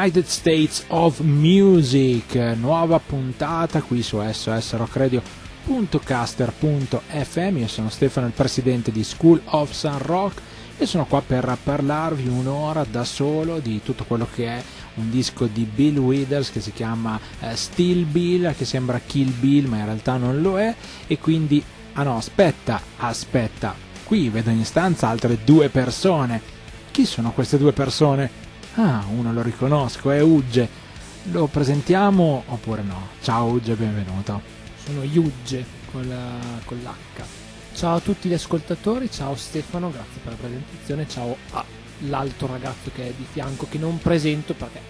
United States of Music, nuova puntata qui su SOS Rock Radio.caster.fm. Io sono Stefano, il presidente di School of Sun Rock e sono qua per parlarvi un'ora da solo di tutto quello che è un disco di Bill Withers che si chiama eh, Still Bill, che sembra Kill Bill ma in realtà non lo è e quindi ah no aspetta, aspetta, qui vedo in stanza altre due persone. Chi sono queste due persone? Ah, uno lo riconosco, è Ugge. Lo presentiamo oppure no? Ciao Ugge, benvenuto. Sono Ugge con, la, con l'H. Ciao a tutti gli ascoltatori, ciao Stefano, grazie per la presentazione, ciao all'altro ragazzo che è di fianco che non presento perché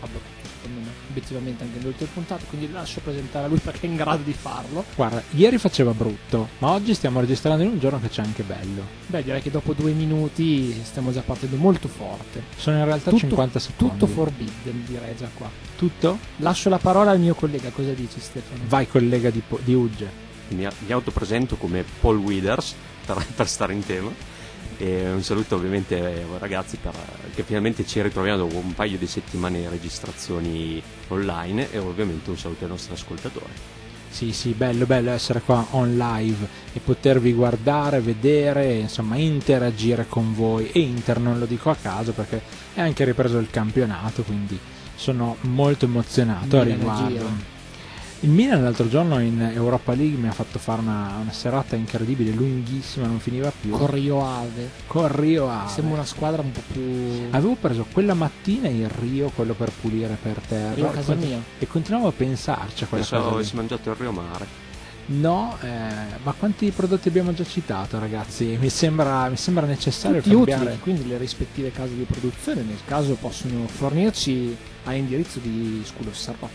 brutto secondo me, obiettivamente anche nelle ultime puntate, quindi lascio presentare a lui perché è in grado di farlo. Guarda, ieri faceva brutto, ma oggi stiamo registrando in un giorno che c'è anche bello. Beh, direi che dopo due minuti stiamo già partendo molto forte. Sono in realtà Tutto- 50 secondi. Tutto forbidden direi già qua. Tutto? Lascio la parola al mio collega, cosa dici Stefano? Vai collega di, Po- di Ugge. mi, mi autopresento come Paul Withers per, per stare in tema e un saluto ovviamente ai ragazzi per, che finalmente ci ritroviamo dopo un paio di settimane di registrazioni online e ovviamente un saluto ai nostri ascoltatori Sì, sì, bello, bello essere qua on live e potervi guardare, vedere, insomma, interagire con voi. E Inter non lo dico a caso perché è anche ripreso il campionato, quindi sono molto emozionato a riguardo. Il Milan l'altro giorno in Europa League mi ha fatto fare una, una serata incredibile, lunghissima, non finiva più. Con Rio Ave. Con Rio Ave. Sembra una squadra un po' più... Avevo preso quella mattina il Rio, quello per pulire per terra. Rio a casa mia. e continuavo a pensarci a quella pensavo cosa. avessi mangiato il Rio Mare No, eh, ma quanti prodotti abbiamo già citato, ragazzi? Mi sembra, mi sembra necessario tutti cambiare. utili, quindi le rispettive case di produzione nel caso possono fornirci a indirizzo di School of.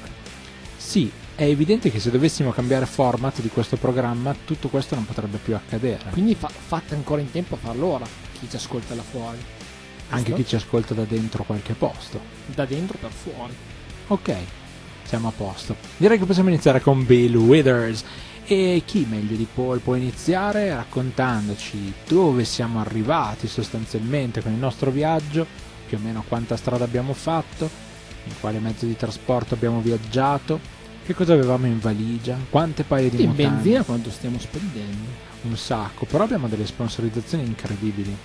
Sì, è evidente che se dovessimo cambiare format di questo programma, tutto questo non potrebbe più accadere. Quindi fa- fate ancora in tempo a farlo ora, chi ci ascolta là fuori. Anche giusto? chi ci ascolta da dentro qualche posto. Da dentro per fuori. Ok, siamo a posto. Direi che possiamo iniziare con Bill Withers. E chi meglio di Paul può iniziare raccontandoci dove siamo arrivati sostanzialmente con il nostro viaggio, più o meno quanta strada abbiamo fatto, in quale mezzo di trasporto abbiamo viaggiato, che cosa avevamo in valigia, quante paia di in mutande. benzina quanto stiamo spendendo. un sacco, però abbiamo delle sponsorizzazioni incredibili.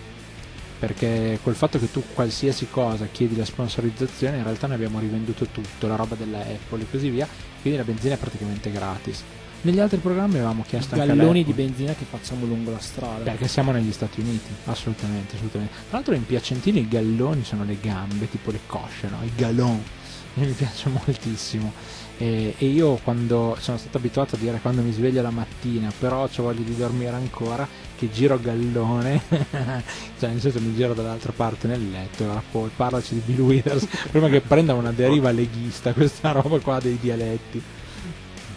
Perché col fatto che tu qualsiasi cosa chiedi la sponsorizzazione, in realtà ne abbiamo rivenduto tutto, la roba della Apple e così via, quindi la benzina è praticamente gratis. Negli altri programmi avevamo chiesto anche Galloni di benzina che facciamo lungo la strada. Perché siamo negli Stati Uniti, assolutamente, assolutamente. Tra l'altro in Piacentino i galloni sono le gambe, tipo le cosce, no? I gallon. Mi piace moltissimo. E, e io quando sono stato abituato a dire quando mi sveglio la mattina, però ho voglia di dormire ancora, che giro gallone, cioè nel senso mi giro dall'altra parte nel letto, allora poi parlaci di Bill Withers, prima che prenda una deriva leghista, questa roba qua dei dialetti.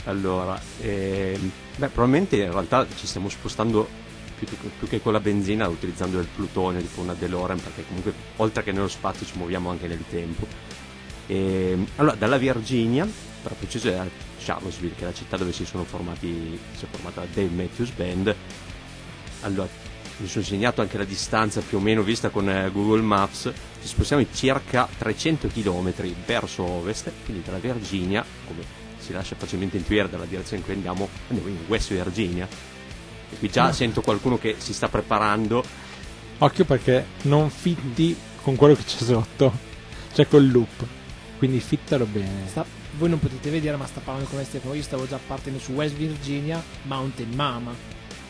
allora ehm, beh, probabilmente in realtà ci stiamo spostando più, più che con la benzina utilizzando il plutonio tipo una DeLorean perché comunque oltre che nello spazio ci muoviamo anche nel tempo Ehm, allora dalla Virginia per preciso è a Charlottesville che è la città dove si sono formati si è formata la Dave Matthews Band allora mi sono segnato anche la distanza più o meno vista con eh, Google Maps ci spostiamo di circa 300 km verso ovest quindi dalla Virginia come si lascia facilmente intuire dalla direzione in cui andiamo andiamo in West Virginia e qui già Ma- sento qualcuno che si sta preparando Occhio perché non fitti con quello che c'è sotto, cioè col loop. Quindi fittalo bene. Sta- voi non potete vedere, ma sta parlando con me Stefano. Io stavo già partendo su West Virginia, Mountain Mama.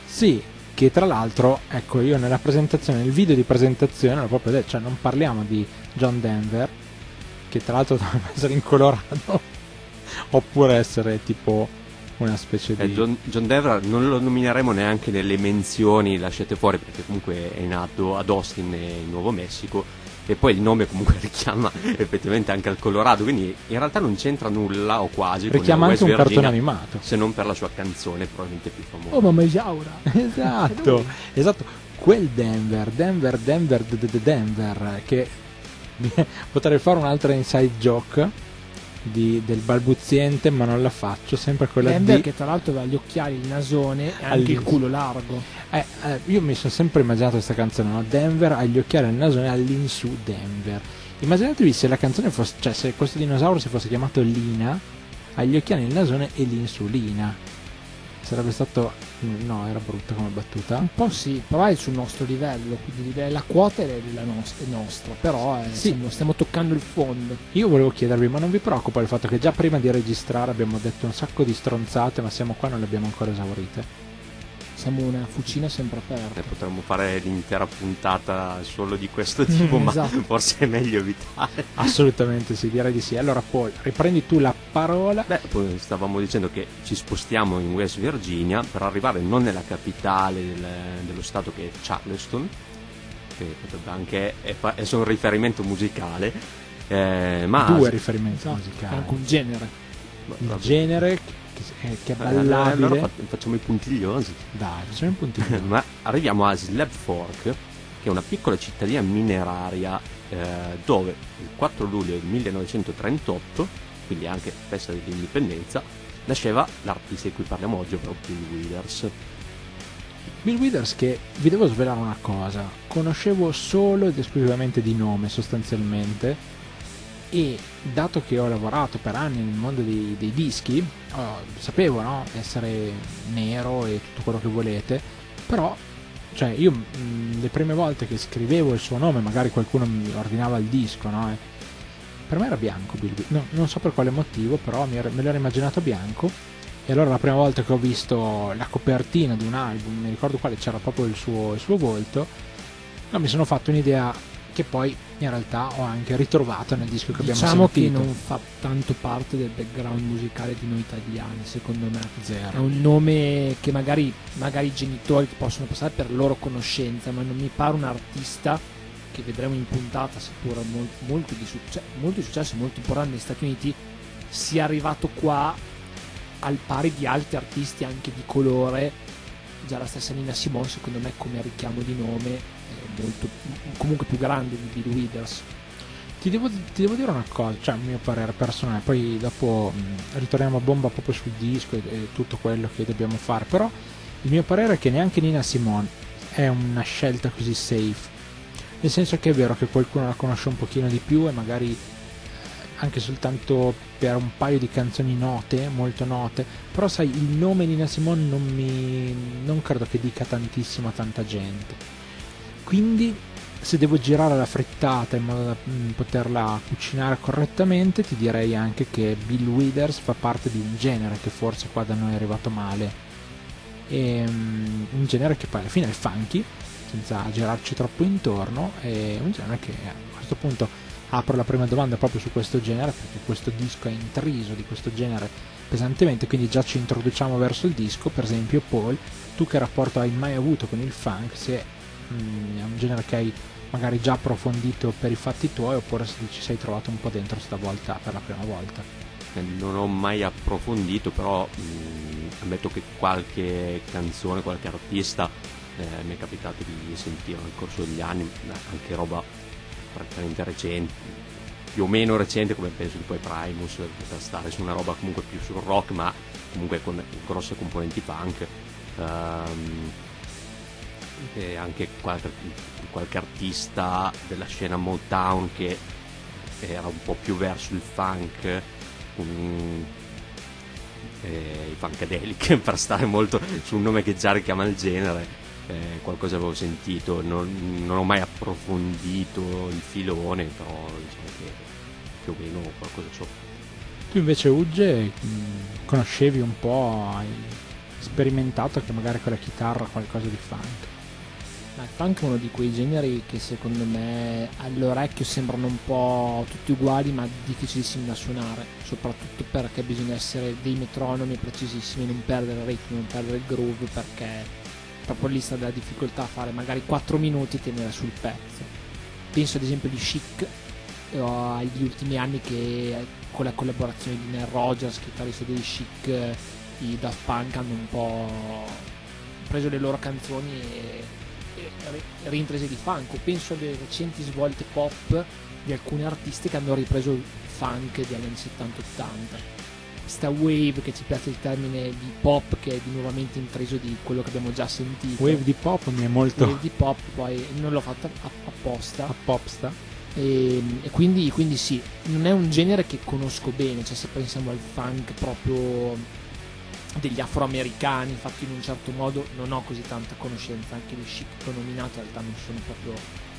Sì, che tra l'altro, ecco, io nella presentazione, nel video di presentazione, l'ho proprio detto, cioè non parliamo di John Denver, che tra l'altro dovrebbe essere in Colorado, oppure essere tipo una specie di... Eh, John, John Denver non lo nomineremo neanche nelle menzioni lasciate fuori perché comunque è nato ad Austin eh, in Nuovo Messico e poi il nome comunque richiama effettivamente anche al Colorado quindi in realtà non c'entra nulla o quasi Richiama anche West un cartone Virginia, animato. se non per la sua canzone probabilmente più famosa Oh, mamma Isaura! Esatto, esatto. Quel Denver, Denver, Denver, Denver, che potrei fare un'altra inside joke di- del balbuziente, ma non la faccio, sempre quella Denver di... che tra l'altro aveva gli occhiali, il nasone e anche il culo largo. Eh, eh, io mi sono sempre immaginato questa canzone, no? Denver ha gli occhiali al nasone all'insù Denver. Immaginatevi se la canzone fosse, cioè se questo dinosauro si fosse chiamato Lina, agli occhiali il nasone e l'insulina. Sarebbe stato. No, era brutta come battuta. Un po' sì, però è sul nostro livello, quindi la quota è, la nostra, è nostra però è, sì. stiamo, stiamo toccando il fondo. Io volevo chiedervi, ma non vi preoccupa il fatto che già prima di registrare abbiamo detto un sacco di stronzate, ma siamo qua e non le abbiamo ancora esaurite? Siamo una fucina sempre aperta. Eh, potremmo fare l'intera puntata solo di questo tipo, mm, ma esatto. forse è meglio evitare. Assolutamente sì, direi di sì. Allora poi riprendi tu la parola. Beh, poi stavamo dicendo che ci spostiamo in West Virginia per arrivare non nella capitale del, dello stato che è Charleston, che potrebbe anche essere un riferimento musicale. Eh, ma due riferimenti musicali. Anche un genere. Il genere che, eh, che è ballabile. Allora facciamo i puntigliosi. Dai, facciamo i puntigliosi. Ma arriviamo a Slab Fork, che è una piccola cittadina mineraria eh, dove il 4 luglio del 1938, quindi anche festa dell'indipendenza, nasceva l'artista di cui parliamo oggi, ovvero Bill Withers. Bill Withers che vi devo svelare una cosa, conoscevo solo ed esclusivamente di nome sostanzialmente e dato che ho lavorato per anni nel mondo dei, dei dischi, oh, sapevo no? essere nero e tutto quello che volete, però cioè io mh, mm, le prime volte che scrivevo il suo nome, magari qualcuno mi ordinava il disco, no? per me era bianco Bill no, non so per quale motivo, però me l'ero immaginato bianco. E allora la prima volta che ho visto la copertina di un album, mi ricordo quale c'era proprio il suo, il suo volto, no, mi sono fatto un'idea che poi in realtà ho anche ritrovato nel disco che diciamo abbiamo sentito. Diciamo che non fa tanto parte del background musicale di noi italiani, secondo me. Zero. È un nome che magari, magari i genitori possono passare per loro conoscenza, ma non mi pare un artista che vedremo in puntata, seppur molto, molto, di, succe- molto di successo, molto importante negli Stati Uniti, sia arrivato qua al pari di altri artisti anche di colore. Già la stessa Nina Simone, secondo me, come richiamo di nome molto, comunque più grande di Bill Withers. Ti devo, ti devo, dire una cosa, cioè un mio parere personale, poi dopo mh, ritorniamo a bomba proprio sul disco e, e, tutto quello che dobbiamo fare, però il mio parere è che neanche Nina Simone è una scelta così safe, nel senso che è vero che qualcuno la conosce un pochino di più e magari anche soltanto per un paio di canzoni note, molto note, però sai, il nome Nina Simone non mi non credo che dica tantissimo a tanta gente quindi se devo girare la frittata in modo da mm, poterla cucinare correttamente ti direi anche che Bill Withers fa parte di un genere che forse qua da noi è arrivato male. E, um, un genere che poi alla fine è funky senza girarci troppo intorno è un genere che a questo punto apro la prima domanda proprio su questo genere perché questo disco è intriso di questo genere pesantemente quindi già ci introduciamo verso il disco. Per esempio Paul tu che rapporto hai mai avuto con il funk? Se Mm, è un genere che hai magari già approfondito per i fatti tuoi oppure se ci sei trovato un po' dentro stavolta per la prima volta. Eh, non ho mai approfondito però mh, mm, ammetto che qualche canzone qualche artista eh, mi è capitato di sentire nel corso degli anni anche roba praticamente recente più o meno recente come penso di poi Primus per stare su una roba comunque più sul rock ma comunque con grosse componenti punk. Um, e anche qualche, qualche artista della scena Motown che era un po' più verso il funk um, eh, i funkadelic per stare molto su un nome che già richiama il genere eh, qualcosa avevo sentito non, non, ho mai approfondito il filone però diciamo che più o meno qualcosa so. Tu invece Ugge conoscevi un po' hai sperimentato che magari con la chitarra qualcosa di funk il funk è uno di quei generi che secondo me all'orecchio sembrano un po' tutti uguali ma difficilissimi da suonare, soprattutto perché bisogna essere dei metronomi precisissimi, non perdere il ritmo, non perdere il groove perché proprio lì sta della difficoltà a fare magari 4 minuti e tenere sul pezzo. Penso ad esempio di Chic agli ultimi anni che con la collaborazione di Nell Rogers, chitarrista dei Chic, i Daft Punk hanno un po' preso le loro canzoni e rintrese di funk, o penso alle recenti svolte pop di alcuni artisti che hanno ripreso il funk degli anni 70-80. Questa wave che ci piace il termine di pop che è di nuovamente intriso di quello che abbiamo già sentito. Wave di pop mi è molto. Wave di pop, poi non l'ho fatta apposta. A popsta. E, e quindi, quindi sì, non è un genere che conosco bene, cioè se pensiamo al funk proprio degli afroamericani fatti in un certo modo non ho così tanta conoscenza anche di chic che ho nominato in realtà non sono proprio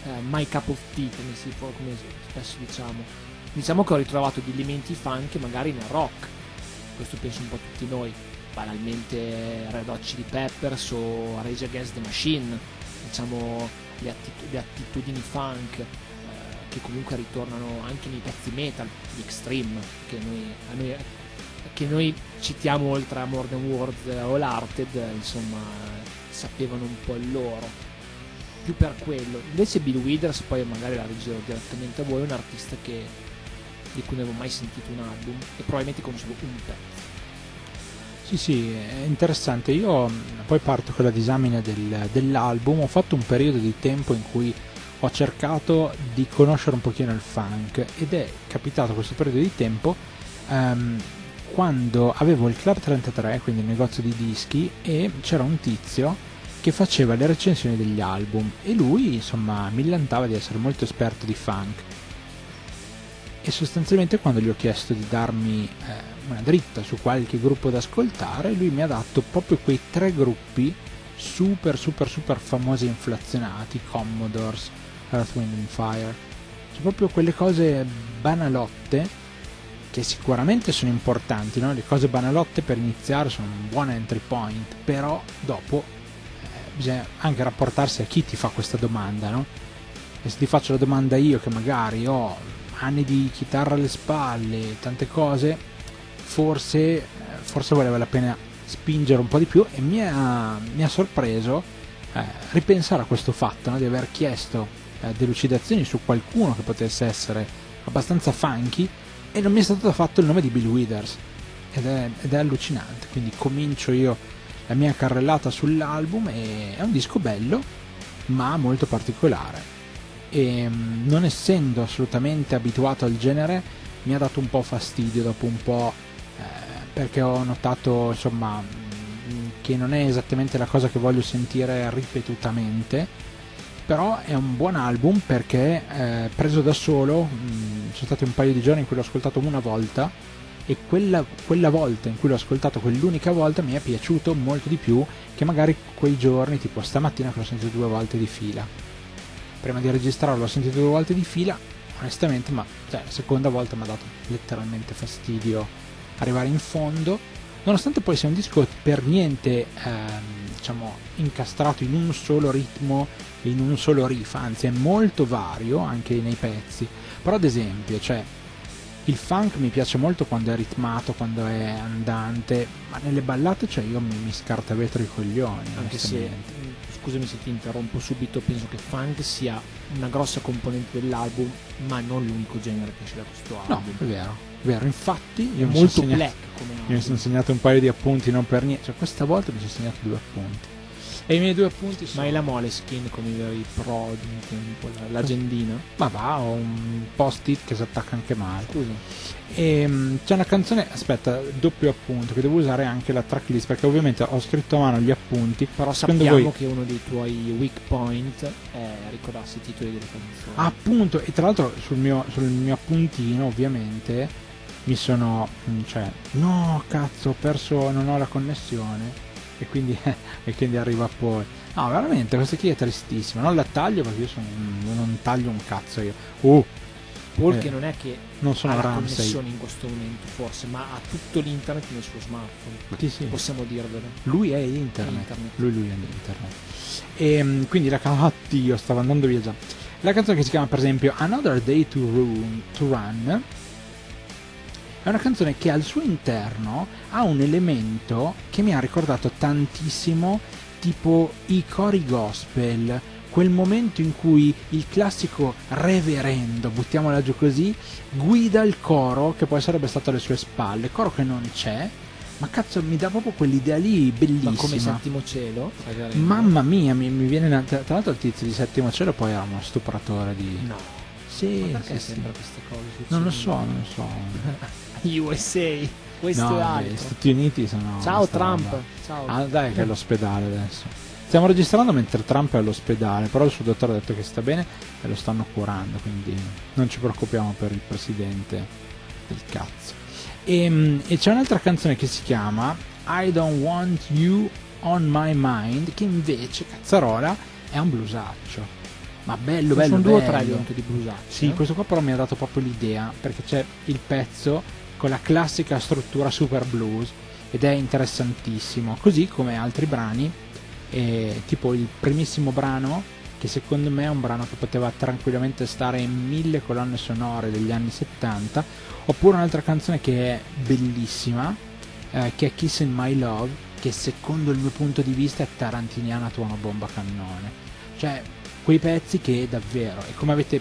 eh, my cup of tea come, si, come spesso diciamo. Diciamo che ho ritrovato degli elementi funk magari nel rock. Questo penso un po' tutti noi. Banalmente Red Hot Chili Peppers o Rage Against the Machine diciamo le, attitu- le attitudini funk eh, che comunque ritornano anche nei pezzi metal di Extreme che noi, a noi che noi citiamo oltre a Modern Words o l'Arted, insomma, sapevano un po' il loro. Più per quello. Invece Bill Withers, poi magari la leggerò direttamente a voi, è un artista che, di cui non avevo mai sentito un album e probabilmente conoscevo un pezzo. Sì, sì, è interessante. Io poi parto con la disamina del, dell'album. Ho fatto un periodo di tempo in cui ho cercato di conoscere un pochino il funk ed è capitato questo periodo di tempo um, quando avevo il Club 33, quindi il negozio di dischi, e c'era un tizio che faceva le recensioni degli album e lui insomma millantava di essere molto esperto di funk. E sostanzialmente quando gli ho chiesto di darmi eh, una dritta su qualche gruppo da ascoltare lui mi ha dato proprio quei tre gruppi super super super famosi e inflazionati Commodores, Earth, Wind and Fire. Cioè proprio quelle cose banalotte che sicuramente sono importanti, no? le cose banalotte per iniziare sono un buon entry point, però dopo eh, bisogna anche rapportarsi a chi ti fa questa domanda, no? E se ti faccio la domanda io che magari ho anni di chitarra alle spalle, tante cose, forse, eh, forse valeva la pena spingere un po' di più e mi ha, mi ha sorpreso eh, ripensare a questo fatto no? di aver chiesto eh, delucidazioni su qualcuno che potesse essere abbastanza funky e non mi è stato fatto il nome di Bill Withers. Ed è, ed è allucinante. Quindi comincio io la mia carrellata sull'album e è un disco bello ma molto particolare. E mm, non essendo assolutamente abituato al genere mi ha dato un po' fastidio dopo un po' eh, perché ho notato insomma mm, che non è esattamente la cosa che voglio sentire ripetutamente però è un buon album perché eh, preso da solo mh, mm, sono stati un paio di giorni in cui l'ho ascoltato una volta e quella, quella, volta in cui l'ho ascoltato quell'unica volta mi è piaciuto molto di più che magari quei giorni tipo stamattina che l'ho sentito due volte di fila. Prima di registrarlo l'ho sentito due volte di fila onestamente ma cioè, la seconda volta mi ha dato letteralmente fastidio arrivare in fondo. Nonostante poi sia un disco per niente ehm, diciamo incastrato in un solo ritmo in un solo riff, anzi è molto vario anche nei pezzi. Però ad esempio, cioè il funk mi piace molto quando è ritmato, quando è andante, ma nelle ballate cioè io mi, mi scarta vetro i coglioni. Anche se, scusami se ti interrompo subito, penso che funk sia una grossa componente dell'album, ma non l'unico genere che esce da questo album. No, è vero, vero. Infatti, io è molto black come. Io mi sono segnato un paio di appunti, non per niente, cioè questa volta mi sono segnato due appunti. E i miei due appunti sono. Ma è la Moleskin come i veri pro di un tempo, l'agendina? Ma va, ho un post-it che si attacca anche male. Scusa. E, um, c'è una canzone, aspetta, doppio appunto, che devo usare anche la tracklist perché ovviamente ho scritto a mano gli appunti. Però sappiamo voi... che uno dei tuoi weak point è ricordarsi i titoli delle canzoni. Appunto, e tra l'altro sul mio, sul mio appuntino ovviamente mi sono, mm, cioè, no cazzo, ho perso, non ho la connessione e quindi, e quindi arriva poi. No, veramente, questa qui è tristissima. Non la taglio perché io sono, non taglio un cazzo io. Uh, Paul eh, non è che non sono ha la connessione in questo momento forse, ma ha tutto l'internet nel suo smartphone. Sì, sì. Possiamo dirvelo. Lui è internet. È internet. Lui, lui è internet. E ehm, quindi la canzone, oddio, stavo andando via già. La canzone che si chiama per esempio Another Day to Run, to Run è una canzone che al suo interno ha un elemento che mi ha ricordato tantissimo tipo i cori gospel, quel momento in cui il classico reverendo, buttiamola giù così, guida il coro che poi sarebbe stato alle sue spalle, coro che non c'è, ma cazzo mi dà proprio quell'idea lì bellissima. Ma come Settimo Cielo? Mamma mia, mi, mi viene tra l'altro il tizio di Settimo Cielo poi era uno stupratore di... No. Sì, ma perché sì, sembra queste cose? Non lo so, non lo so. USA. Questo no, è altro. Gli Stati Uniti sono. Ciao Trump. Ciao. Ah, dai, che è l'ospedale adesso. Stiamo registrando mentre Trump è all'ospedale, però il suo dottore ha detto che sta bene e lo stanno curando, quindi non ci preoccupiamo per il presidente del cazzo. E, ehm, e c'è un'altra canzone che si chiama I Don't Want You On My Mind, che invece, cazzarola, è un blusaccio. Ma bello, bello, Sono bello. due o tre di di blusacci. Sì, eh? questo qua però mi ha dato proprio l'idea, perché c'è il pezzo con la classica struttura super blues ed è interessantissimo, così come altri brani e tipo il primissimo brano che secondo me è un brano che poteva tranquillamente stare in mille colonne sonore degli anni 70 oppure un'altra canzone che è bellissima eh, che è Kiss in My Love che secondo il mio punto di vista è tarantiniana tuono bomba cannone cioè quei pezzi che davvero e come avete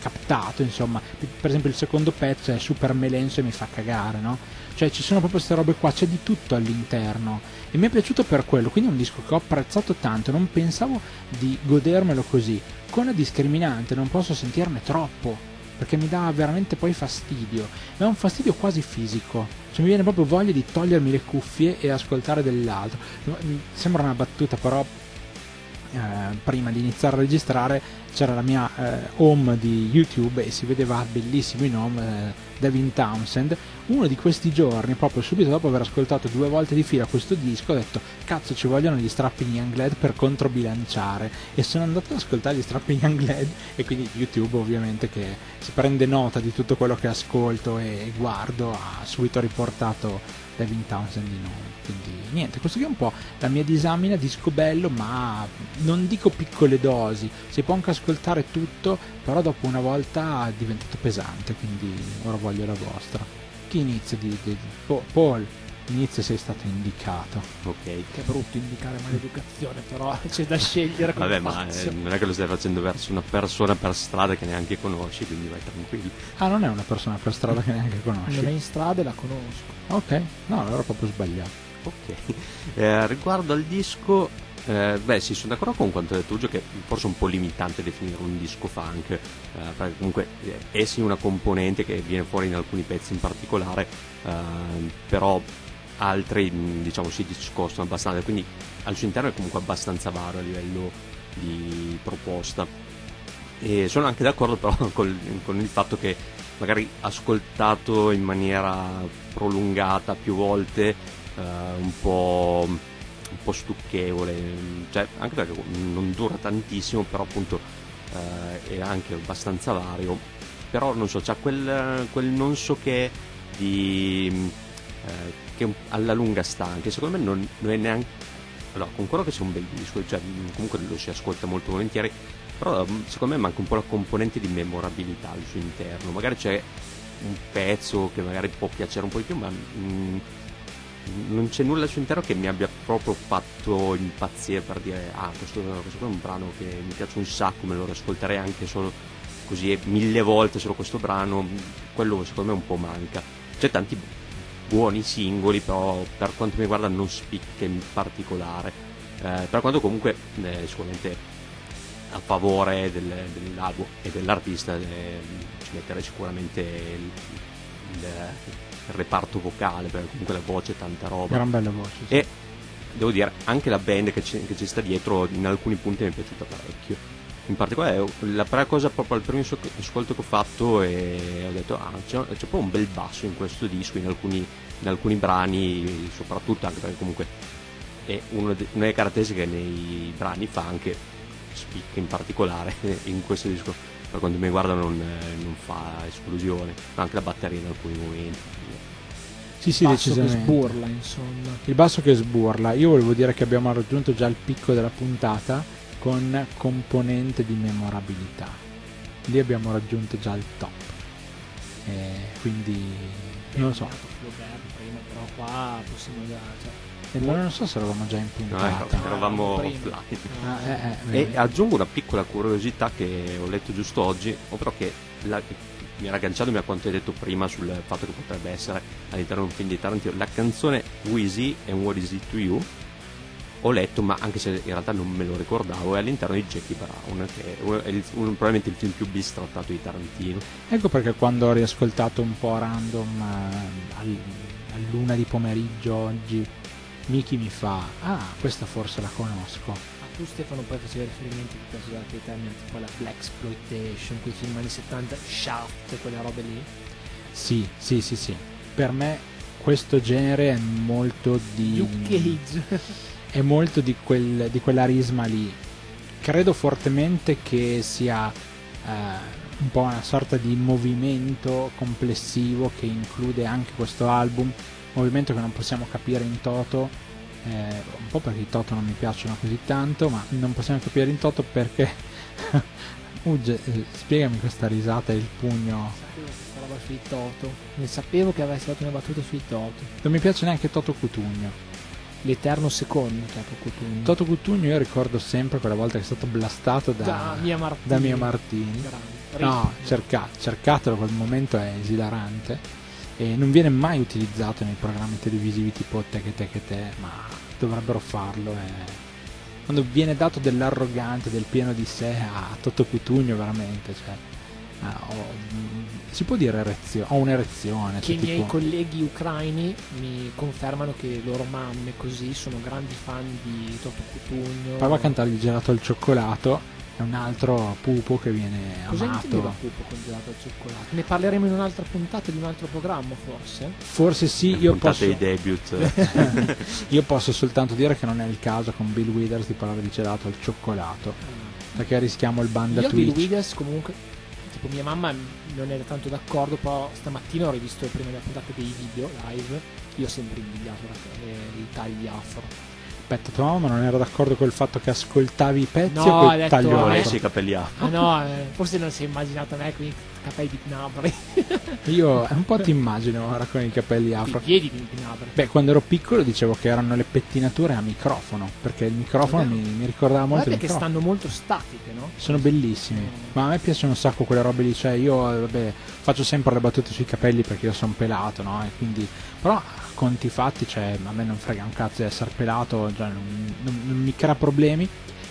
captato insomma. Per esempio il secondo pezzo è super melenso e mi fa cagare no? cioè ci sono proprio queste robe qua c'è di tutto all'interno. E mi è piaciuto per quello, quindi è un disco che ho apprezzato tanto, non pensavo di godermelo così, con la discriminante non posso sentirne troppo, perché mi dà veramente poi fastidio, ma è un fastidio quasi fisico, cioè mi viene proprio voglia di togliermi le cuffie e ascoltare dell'altro, sembra una battuta però eh, prima di iniziare a registrare c'era la mia eh, home di YouTube e si vedeva bellissimo in home eh, Devin Townsend uno di questi giorni, proprio subito dopo aver ascoltato due volte di fila questo disco, ho detto cazzo ci vogliono gli Strapping Young Lad per controbilanciare e sono andato ad ascoltare gli Strapping Young Lad e quindi YouTube ovviamente che si prende nota di tutto quello che ascolto e guardo ha subito riportato Devin Townsend di nome. Quindi niente, questo qui è un po' la mia disamina, disco bello, ma non dico piccole dosi, si può anche ascoltare tutto, però dopo una volta è diventato pesante, quindi ora voglio la vostra. Chi inizia? Di, di, di Paul inizia sei stato indicato. Ok. Che brutto indicare maleducazione però c'è da scegliere vabbè ma eh, non è che lo stai facendo verso una persona per strada che neanche conosci quindi vai tranquillo ah non è una persona per strada che neanche conosci? non è in strada e la conosco. Ok. No allora proprio sbagliato ok eh, riguardo al disco eh, beh, sì, sono d'accordo con quanto hai detto Gio, che forse è un po' limitante definire un disco funk, eh, perché comunque eh, è sì una componente che viene fuori in alcuni pezzi in particolare, eh, però altri diciamo si discostano abbastanza, quindi al suo interno è comunque abbastanza vario a livello di proposta. E sono anche d'accordo però col, con il fatto che magari ascoltato in maniera prolungata più volte, un po' un po' stucchevole, cioè, anche perché non dura tantissimo, però appunto eh, è anche abbastanza vario. Però non so, c'ha quel, quel non so che di eh, che alla lunga sta anche, secondo me non, non è neanche. Allora, concordo che sia un bel disco, cioè, comunque lo si ascolta molto volentieri, però secondo me manca un po' la componente di memorabilità al suo interno. Magari c'è un pezzo che magari può piacere un po' di più, ma mh, mm, non c'è nulla al suo interno che mi abbia proprio fatto impazzire per dire ah questo, questo è un brano che mi piace un sacco, me lo ascolterei anche solo così mille volte solo questo brano, quello secondo me un po' manca. C'è tanti buoni singoli, però per quanto mi riguarda non spicca in particolare. Eh, per quanto comunque eh, sicuramente a favore del, dell'album e dell'artista eh, ci metterei sicuramente il il reparto vocale, perché comunque la voce è tanta roba. Gran bella voce. Sì. E devo dire, anche la band che, che ci sta dietro in alcuni punti mi è piaciuta parecchio. In particolare, la prima cosa proprio al primo ascolto che ho fatto e ho detto, ah, c'è, c'è proprio un bel basso in questo disco, in alcuni, in alcuni brani, soprattutto anche perché comunque è una delle caratteristiche che nei brani fa anche spicca in particolare in questo disco per quanto mi riguarda non, non fa esclusione anche la batteria in alcuni momenti sì, sì, basso decisamente. che sburla, insomma. Il basso che sburla. Io volevo dire che abbiamo raggiunto già il picco della puntata con componente di memorabilità. Lì abbiamo raggiunto già il top. E quindi non lo so. Prima, però qua possiamo già. Cioè, e allora non so se eravamo già in puntata. No, eravamo offline. Ah, eh, eh, e aggiungo una piccola curiosità che ho letto giusto oggi, ovvero che la, mi era agganciandomi a quanto hai detto prima sul fatto che potrebbe essere all'interno di un film di Tarantino. La canzone Wheezy and What Is It To You ho letto, ma anche se in realtà non me lo ricordavo, è all'interno di Jackie Brown, che è il, un, probabilmente il film più bistrattato di Tarantino. Ecco perché quando ho riascoltato un po' random eh, luna di pomeriggio oggi, Miki mi fa, ah, questa forse la conosco tu Stefano poi facevi riferimento di questo della termini tipo alla Black Exploitation, quei film anni 70, Shaft, quelle robe lì. Sì, sì, sì, sì. Per me questo genere è molto di... Luke Cage. è molto di, quel, di quell'arisma lì. Credo fortemente che sia eh, un po' una sorta di movimento complessivo che include anche questo album, movimento che non possiamo capire in toto, eh, un po' perché i toto non mi piacciono così tanto, ma non possiamo capire in toto perché... Ugge, eh, spiegami questa risata e il pugno. Sapevo roba sui Toto. Ne sapevo che avessi fatto una battuta sui Toto. Non mi piace neanche Toto Cutugno. L'eterno secondo Toto Cutugno. Toto Cutugno io ricordo sempre quella volta che è stato blastato da, da Mia Martini. da Mia Martini. No, cerca, cercatelo, quel momento è esilarante e non viene mai utilizzato nei programmi televisivi tipo Te che te che te, ma dovrebbero farlo. e- Quando viene dato dell'arrogante, del pieno di sé a Toto Cutugno, veramente, cioè, ah, ho- mm, si può dire erezione, ho un'erezione. che cioè, i miei tipo- colleghi ucraini mi confermano che loro mamme così sono grandi fan di Toto Cutugno. Poi va a cantargli gelato al cioccolato, è un altro pupo che viene Cosa amato. Pupo con gelato al cioccolato? Ne parleremo in un'altra puntata di un altro programma, forse? Forse sì, io puntate posso, di debut. io posso soltanto dire che non è il caso con Bill Withers di parlare di gelato al cioccolato, perché rischiamo il ban da Io Bill Twitch. Withers comunque, tipo mia mamma non era tanto d'accordo, però stamattina ho rivisto prima della puntata dei video live, io ho sempre invidiato le- i tagli afro. Aspetta, tua mamma non era d'accordo col fatto che ascoltavi i pezzi No, o col detto, taglio eh, Non afro? avessi i capelli afro. Ah no, eh, forse non si è immaginato me con i capelli di Gnabry, Io un po' ti immagino ora con i capelli i afro. piedi di Gnabry. Beh, quando ero piccolo dicevo che erano le pettinature a microfono, perché il microfono mi, mi ricordava molto Guardate il che microfono. stanno molto statiche, no? Sono bellissimi, ma a me piacciono un sacco quelle robe lì, cioè io eh, vabbè, faccio sempre le battute sui capelli perché io sono pelato, no? E quindi, però a conti fatti, cioè a me non frega un cazzo di essere pelato, cioè, non, non- non mi crea problemi.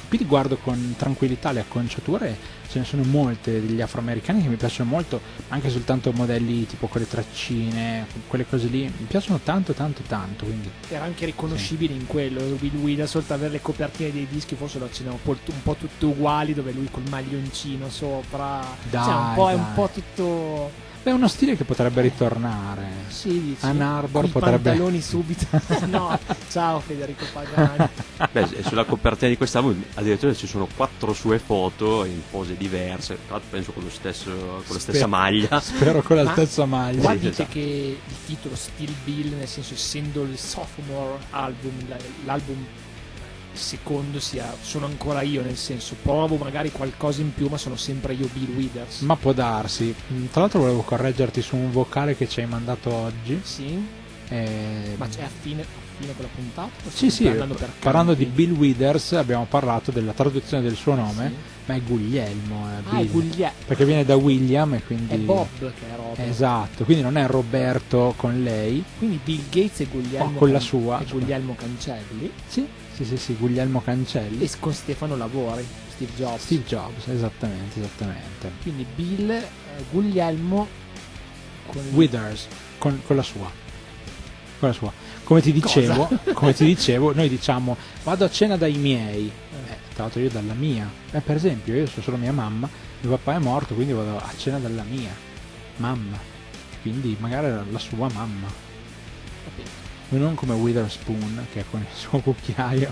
Quindi guardo con tranquillità le acconciature, ce ne sono molte degli afroamericani che mi piacciono molto, anche soltanto modelli tipo con le traccine, quelle cose lì, mi piacciono tanto tanto tanto, quindi Era anche riconoscibile in quello, Bill Withers, oltre ad avere le copertine dei dischi, forse lo accennavo un po', un po' tutte uguali, dove lui col maglioncino sopra. Dai, cioè, un po', è un po' tutto. È uno stile che potrebbe ritornare. Sì, dici. Ann Arbor Coi potrebbe- pantaloni subito. no, ciao Federico Pagani. Beh, sulla copertina di quest'album addirittura ci sono quattro sue foto in pose diverse, tra l'altro penso con, lo stesso, con la stessa Spero- maglia. Spero con la Ma stessa maglia. Qua Sì, dite esatto. che il titolo Still Bill, nel senso essendo il sophomore album, la- l'album secondo sia sono ancora io, nel senso provo magari qualcosa in più, ma sono sempre io Bill Withers. Ma può darsi. Tra l'altro volevo correggerti su un vocale che ci hai mandato oggi. Sì, Eh, ma c'è a fine, a fine quella puntata? Sì, sì, parlando per parlando di? Bill Withers abbiamo parlato della traduzione del suo nome, Sì. ma è Guglielmo. eh, Ah, è Bill. Guglielmo. Perché viene da William e quindi... È Bob che è Robert. Esatto, quindi non è Roberto con lei. Quindi Bill Gates e Guglielmo, Oh, con la sua. e Guglielmo Cancelli Sì, sì, sì, sì, Guglielmo Cancelli. e con Stefano Lavori, Steve Jobs. Steve Jobs, esattamente, esattamente. Quindi Bill, eh, Guglielmo con Withers, con, con la sua. Con la sua. Come ti dicevo, come ti dicevo, noi diciamo vado a cena dai miei. Eh, tra l'altro io dalla mia. Eh, per esempio, io sono solo mia mamma, mio papà è morto, quindi vado a cena dalla mia mamma. Quindi magari la la sua mamma. Non come Witherspoon che è con il suo cucchiaio.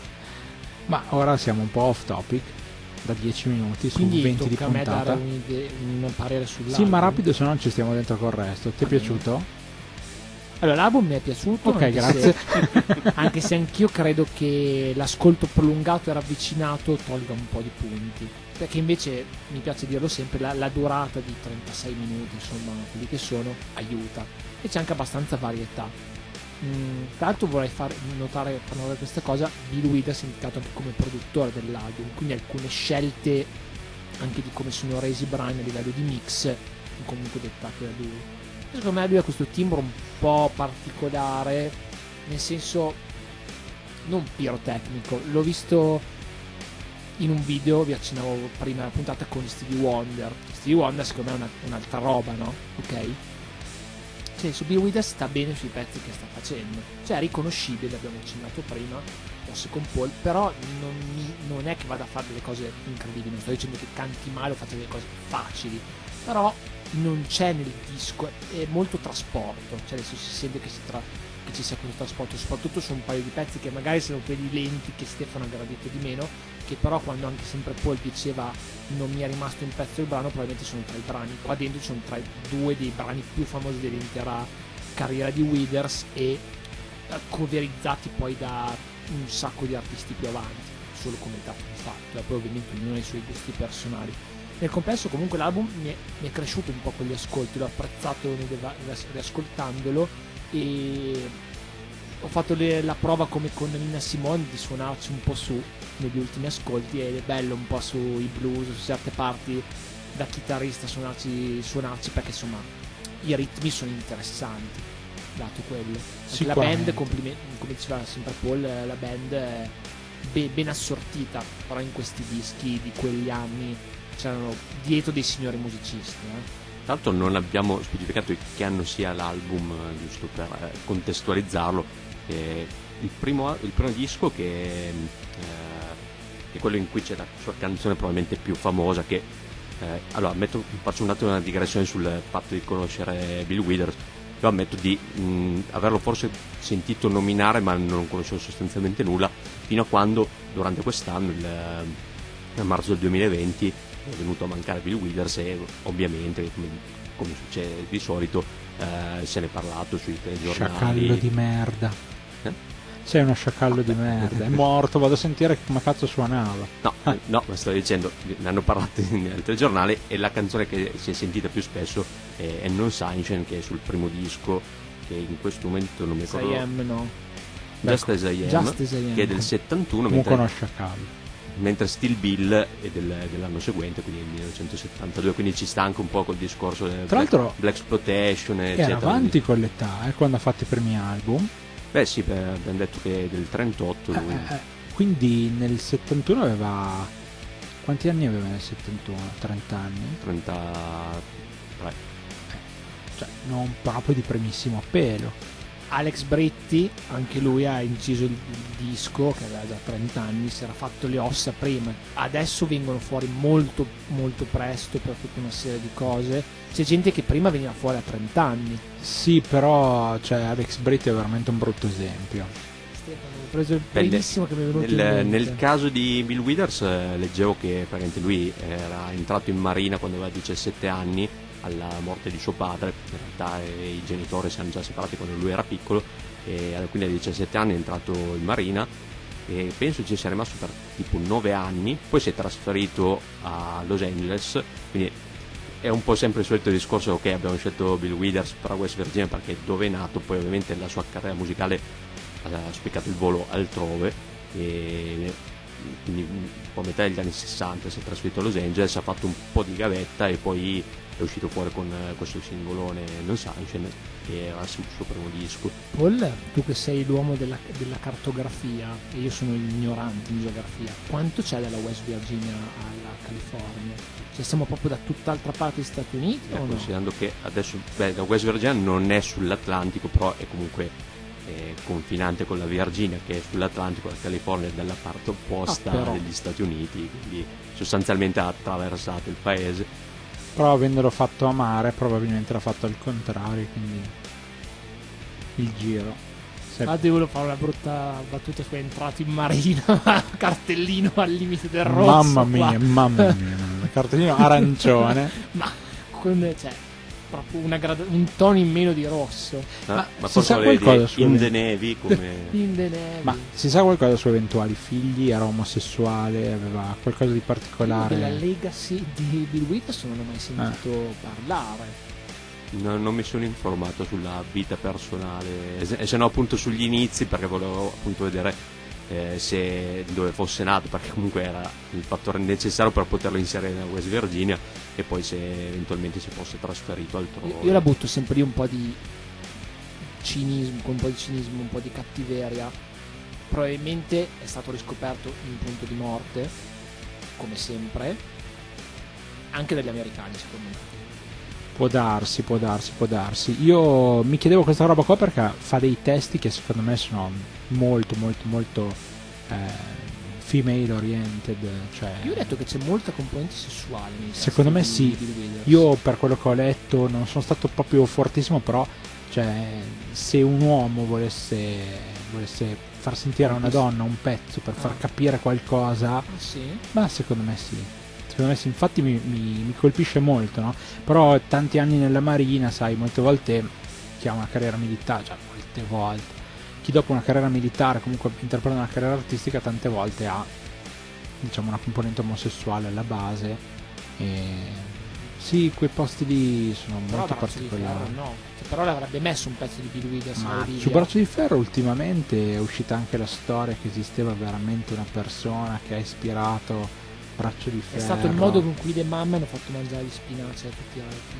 Ma ora siamo un po' off topic da 10 minuti su Quindi 20 di puntata. un'ide- un parere sull'album. Sì, ma rapido se no non ci stiamo dentro col resto. Ti è piaciuto? Allora, l'album mi è piaciuto. Ok, anche grazie. Se, anche se anch'io credo che l'ascolto prolungato e ravvicinato tolga un po' di punti. Perché invece, mi piace dirlo sempre, la, la durata di 36 minuti, insomma, quelli che sono, aiuta. E c'è anche abbastanza varietà. Mm, tra l'altro vorrei far notare, far notare questa cosa, Bill Withers è indicato anche come produttore dell'album, quindi alcune scelte anche di come sono resi i brani a livello di mix comunque dettate da lui. Secondo me lui ha questo timbro un po' particolare, nel senso non pirotecnico. L'ho visto in un video, vi accennavo prima la puntata con Stevie Wonder. Stevie Wonder secondo me è una- un'altra roba, no? Ok? Cioè, su Bill sta bene sui pezzi che sta facendo. Cioè, è riconoscibile, abbiamo accennato prima, forse con Paul, però non, non, è che vada a fare delle cose incredibili, non sto dicendo che canti male o faccia delle cose facili, però non c'è nel disco, è molto trasporto, cioè adesso si sente che, si tra, che ci sia questo trasporto, soprattutto su un paio di pezzi che magari sono quelli lenti che Stefano ha gradito di meno, che però quando anche sempre Paul diceva non mi è rimasto un pezzo del brano, probabilmente sono tra i brani, qua dentro sono tra i due dei brani più famosi dell'intera carriera di Withers e eh, coverizzati poi da un sacco di artisti più avanti, solo come dato di fatto, e poi ovviamente ognuno ha i suoi gusti personali. Nel complesso comunque l'album mi è, mi è cresciuto un po' con gli ascolti, l'ho apprezzato riascoltandolo e ho fatto le, la prova come con Nina Simone di suonarci un po' su negli ultimi ascolti ed è bello un po' sui blues, su certe parti da chitarrista suonarci, suonarci perché insomma i ritmi sono interessanti dato quello la band come diceva sempre Paul la band è ben assortita però in questi dischi di quegli anni c'erano dietro dei signori musicisti eh. Tra l'altro non abbiamo specificato che anno sia l'album, eh, giusto per eh, contestualizzarlo. Eh, il, primo, il, primo, disco che, eh, è quello in cui c'è la sua canzone probabilmente più famosa che eh, allora metto, faccio un attimo una digressione sul fatto di conoscere Bill Withers io ammetto di mh, averlo forse sentito nominare ma non conoscevo sostanzialmente nulla fino a quando durante quest'anno il, a marzo del 2020 è venuto a mancare Bill Withers e ovviamente come, come succede di solito eh, se ne è parlato sui telegiornali sciacallo di merda eh? Sei uno sciacallo di merda. È morto vado a sentire come cazzo suonava. No, no ma sto dicendo ne hanno parlato nel telegiornale e la canzone che si è sentita più spesso è Non Sunshine che è sul primo disco che in questo momento non mi ricordo. I no? Just as I Am, Just as I am. che è del 71 mentre, conosce Callo mentre Still Bill è del, dell'anno seguente quindi nel 1972 quindi ci sta anche un po' col discorso del Tra l'altro Black Exploitation era avanti con l'età eh, quando ha fatto i primi album beh sì beh, abbiamo detto che è del 38 lui. Eh, eh, quindi nel 71 aveva quanti anni aveva nel 71? 30 anni? 33 cioè non proprio di primissimo pelo Alex Britti, anche lui ha inciso il disco che aveva già 30 anni, si era fatto le ossa prima, adesso vengono fuori molto molto presto per tutta una serie di cose. C'è gente che prima veniva fuori a 30 anni. Sì, però cioè, Alex Britti è veramente un brutto esempio. Stefano, ho preso il primissimo che mi è venuto nel, in nel caso di Bill Withers eh, leggevo che lui era entrato in marina quando aveva 17 anni alla morte di suo padre, in realtà eh, i genitori si erano già separati quando lui era piccolo e quindi a 17 anni è entrato in marina e penso ci sia rimasto per tipo 9 anni, poi si è trasferito a Los Angeles, quindi è un po' sempre il solito discorso ok abbiamo scelto Bill Withers per West Virginia perché dove è nato, poi ovviamente la sua carriera musicale ha spiccato il volo altrove e quindi un po' a metà degli anni 60 si è trasferito a Los Angeles, ha fatto un po' di gavetta e poi è uscito fuori con eh, questo singolone Non Sunshine che era il suo primo disco. Paul, tu che sei l'uomo della, della cartografia e io sono ignorante in geografia, quanto c'è dalla West Virginia alla California? Cioè siamo proprio da tutt'altra parte degli Stati Uniti? Eh, o considerando no? che adesso beh, la West Virginia non è sull'Atlantico, però è comunque eh, confinante con la Virginia che è sull'Atlantico, la California è dalla parte opposta ah, degli Stati Uniti, quindi sostanzialmente ha attraversato il paese però avendolo fatto a mare probabilmente l'ha fatto al contrario quindi il giro. Ah, devo fare una brutta battuta su entrato in marina cartellino al limite del rosso mamma mia qua. mamma mia cartellino arancione. Ma con, cioè, proprio grad- un tono in meno di rosso. Ah, ma, ma si sa qualcosa su in the Navy come in. Ma si sa qualcosa su eventuali figli? Era omosessuale? Aveva qualcosa di particolare? Della legacy di Bill Withers non ho mai sentito ah. parlare. No, non mi sono informato sulla vita personale e se no appunto sugli inizi perché volevo appunto vedere eh, se, dove fosse nato perché comunque era il fattore necessario per poterlo inserire nella West Virginia e poi se eventualmente si fosse trasferito altrove. Io, io la butto sempre lì un po' di cinismo, con un po' di cinismo, un po' di cattiveria. Probabilmente è stato riscoperto in punto di morte, come sempre, anche dagli americani secondo me. Può darsi, può darsi, può darsi. Io mi chiedevo questa roba qua perché fa dei testi che secondo me sono molto, molto, molto eh, female oriented, cioè Io ho detto che c'è molta componente sessuale. Secondo me di- sì. di io per quello che ho letto non sono stato proprio fortissimo, però cioè, se un uomo volesse, volesse far sentire a una donna un pezzo per far Ah. capire qualcosa, sì? ma secondo me sì. Secondo me infatti mi, mi- mi colpisce molto, no? Però tanti anni nella marina, sai, molte volte chi ha una carriera militare, cioè molte volte, chi dopo una carriera militare comunque interpreta una carriera artistica tante volte ha diciamo una componente omosessuale alla base e sì, quei posti lì sono Però molto particolari. Ferro no. Cioè, però l'avrebbe messo un pezzo di Bill Withers Ma su Braccio di Ferro ultimamente è uscita anche la storia che esisteva veramente una persona che ha ispirato Braccio di È Ferro. stato il modo con cui le mamme hanno fatto mangiare gli spinaci a tutti gli altri.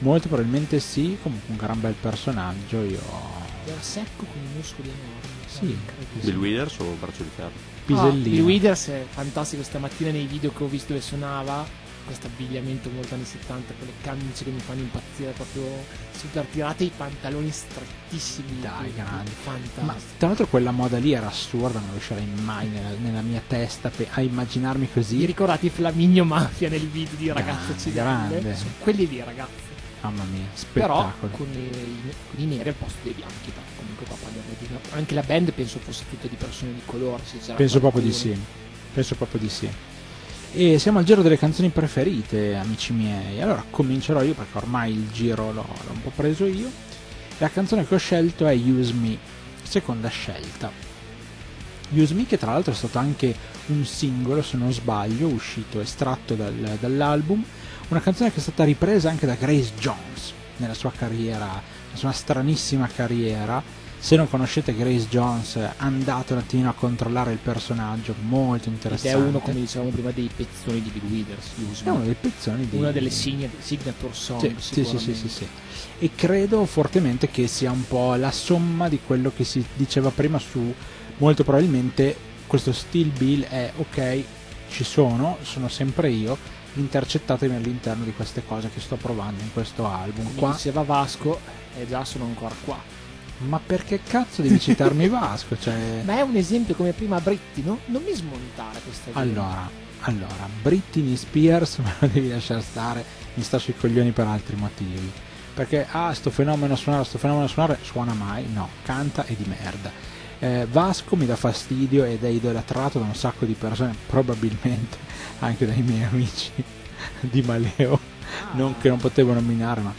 Molto probabilmente sì, comunque un gran bel personaggio. Io Era secco con i muscoli enormi. Sì. Bill Withers o Braccio di Ferro? Ah, Pisellino. Bill Withers è fantastico stamattina nei video che ho visto dove suonava questo abbigliamento molto anni 70 con le camicie che mi fanno impazzire proprio super tirate i pantaloni strettissimi Dai, grandi. fantastico Ma tra l'altro quella moda lì era assurda, non riuscirei mai nella, nella mia testa pe- a immaginarmi vi così. ricordate i Flaminio Mafia nel video di ragazze Grande, occidentali grande. sono quelli lì ragazzi Mamma mia, però spettacolo. con i, con i neri al posto dei bianchi comunque qua parliamo di anche la band penso fosse tutta di persone di colore Penso proprio di sì. Penso proprio di sì. E siamo al giro delle canzoni preferite, amici miei. Allora comincerò io perché ormai il giro l'ho, l'ho un po' preso io. La canzone che ho scelto è Use Me, seconda scelta. Use Me che tra l'altro è stato anche un singolo, se non sbaglio, uscito, estratto dal- dall'album. Una canzone che è stata ripresa anche da Grace Jones nella sua carriera, nella sua stranissima carriera. Se non conoscete Grace Jones, andate un attimino a controllare il personaggio, molto ed interessante. è uno come dicevamo prima dei pezzoni di Bill Withers È uno dei pezzoni di una delle signa- signature song sì, sì, sì, sì, sì, sì. E credo fortemente che sia un po' la somma di quello che si diceva prima su molto probabilmente questo Still Bill è ok, ci sono, sono sempre io, intercettatemi all'interno di queste cose che sto provando in questo album come qua. diceva Vasco e già sono ancora qua Ma perché cazzo devi citarmi Vasco? Cioè... ma è un esempio come prima Britti no? non mi smontare questa gente. Allora, allora, Britney Spears me lo devi lasciare stare, mi sta sui coglioni per altri motivi. Perché, ah, sto fenomeno suonare, sto fenomeno suonare, suona mai? No, canta e di merda. Eh, Vasco mi dà fastidio ed è idolatrato da un sacco di persone, probabilmente anche dai miei amici di Maleo, non che non potevo nominare, ma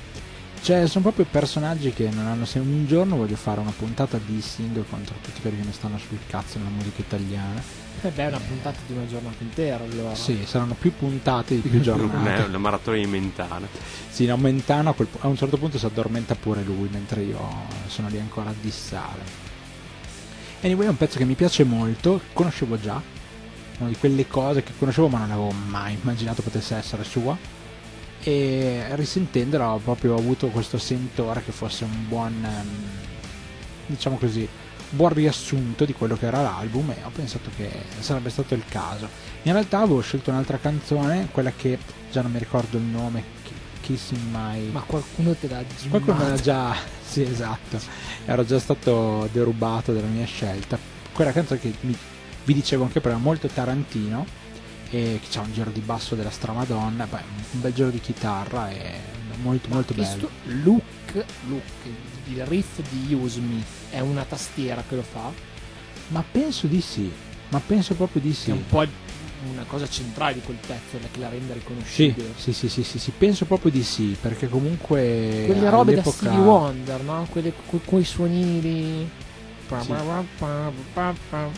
cioè sono proprio personaggi che non hanno se un giorno voglio fare una puntata di single contro tutti quelli che mi stanno sul cazzo nella musica italiana. Eh beh, è una puntata di una giornata intera allora Sì, saranno più puntate di più Non è giornate. una maratona di Mentana. Sì, no, Mentana a un certo punto si addormenta pure lui, mentre io sono lì ancora a dissare. Anyway, è un pezzo che mi piace molto, conoscevo già, una di quelle cose che conoscevo ma non avevo mai immaginato potesse essere sua. E risentendolo ho proprio avuto questo sentore che fosse un buon, ehm, diciamo così, buon riassunto di quello che era l'album e ho pensato che sarebbe stato il caso. In realtà avevo scelto un'altra canzone, quella che già non mi ricordo il nome, Ki- Kissing My... ma qualcuno te l'ha Qualcuno me l'ha già... Sì, esatto. Ero già stato derubato dalla mia scelta. Quella canzone che mi- vi dicevo anche prima, molto Tarantino, e che c'ha un giro di basso della stramadonna, poi un bel giro di chitarra e molto molto Questo bello. look, look, il riff di Use Me è una tastiera che lo fa Ma penso di sì, ma penso proprio di che sì. è un po' una cosa centrale di quel pezzo che la rende riconoscibile sì, sì, sì, sì, sì, penso proprio di sì, perché comunque quelle robe da Stevie Wonder no? quelle quei suonini lì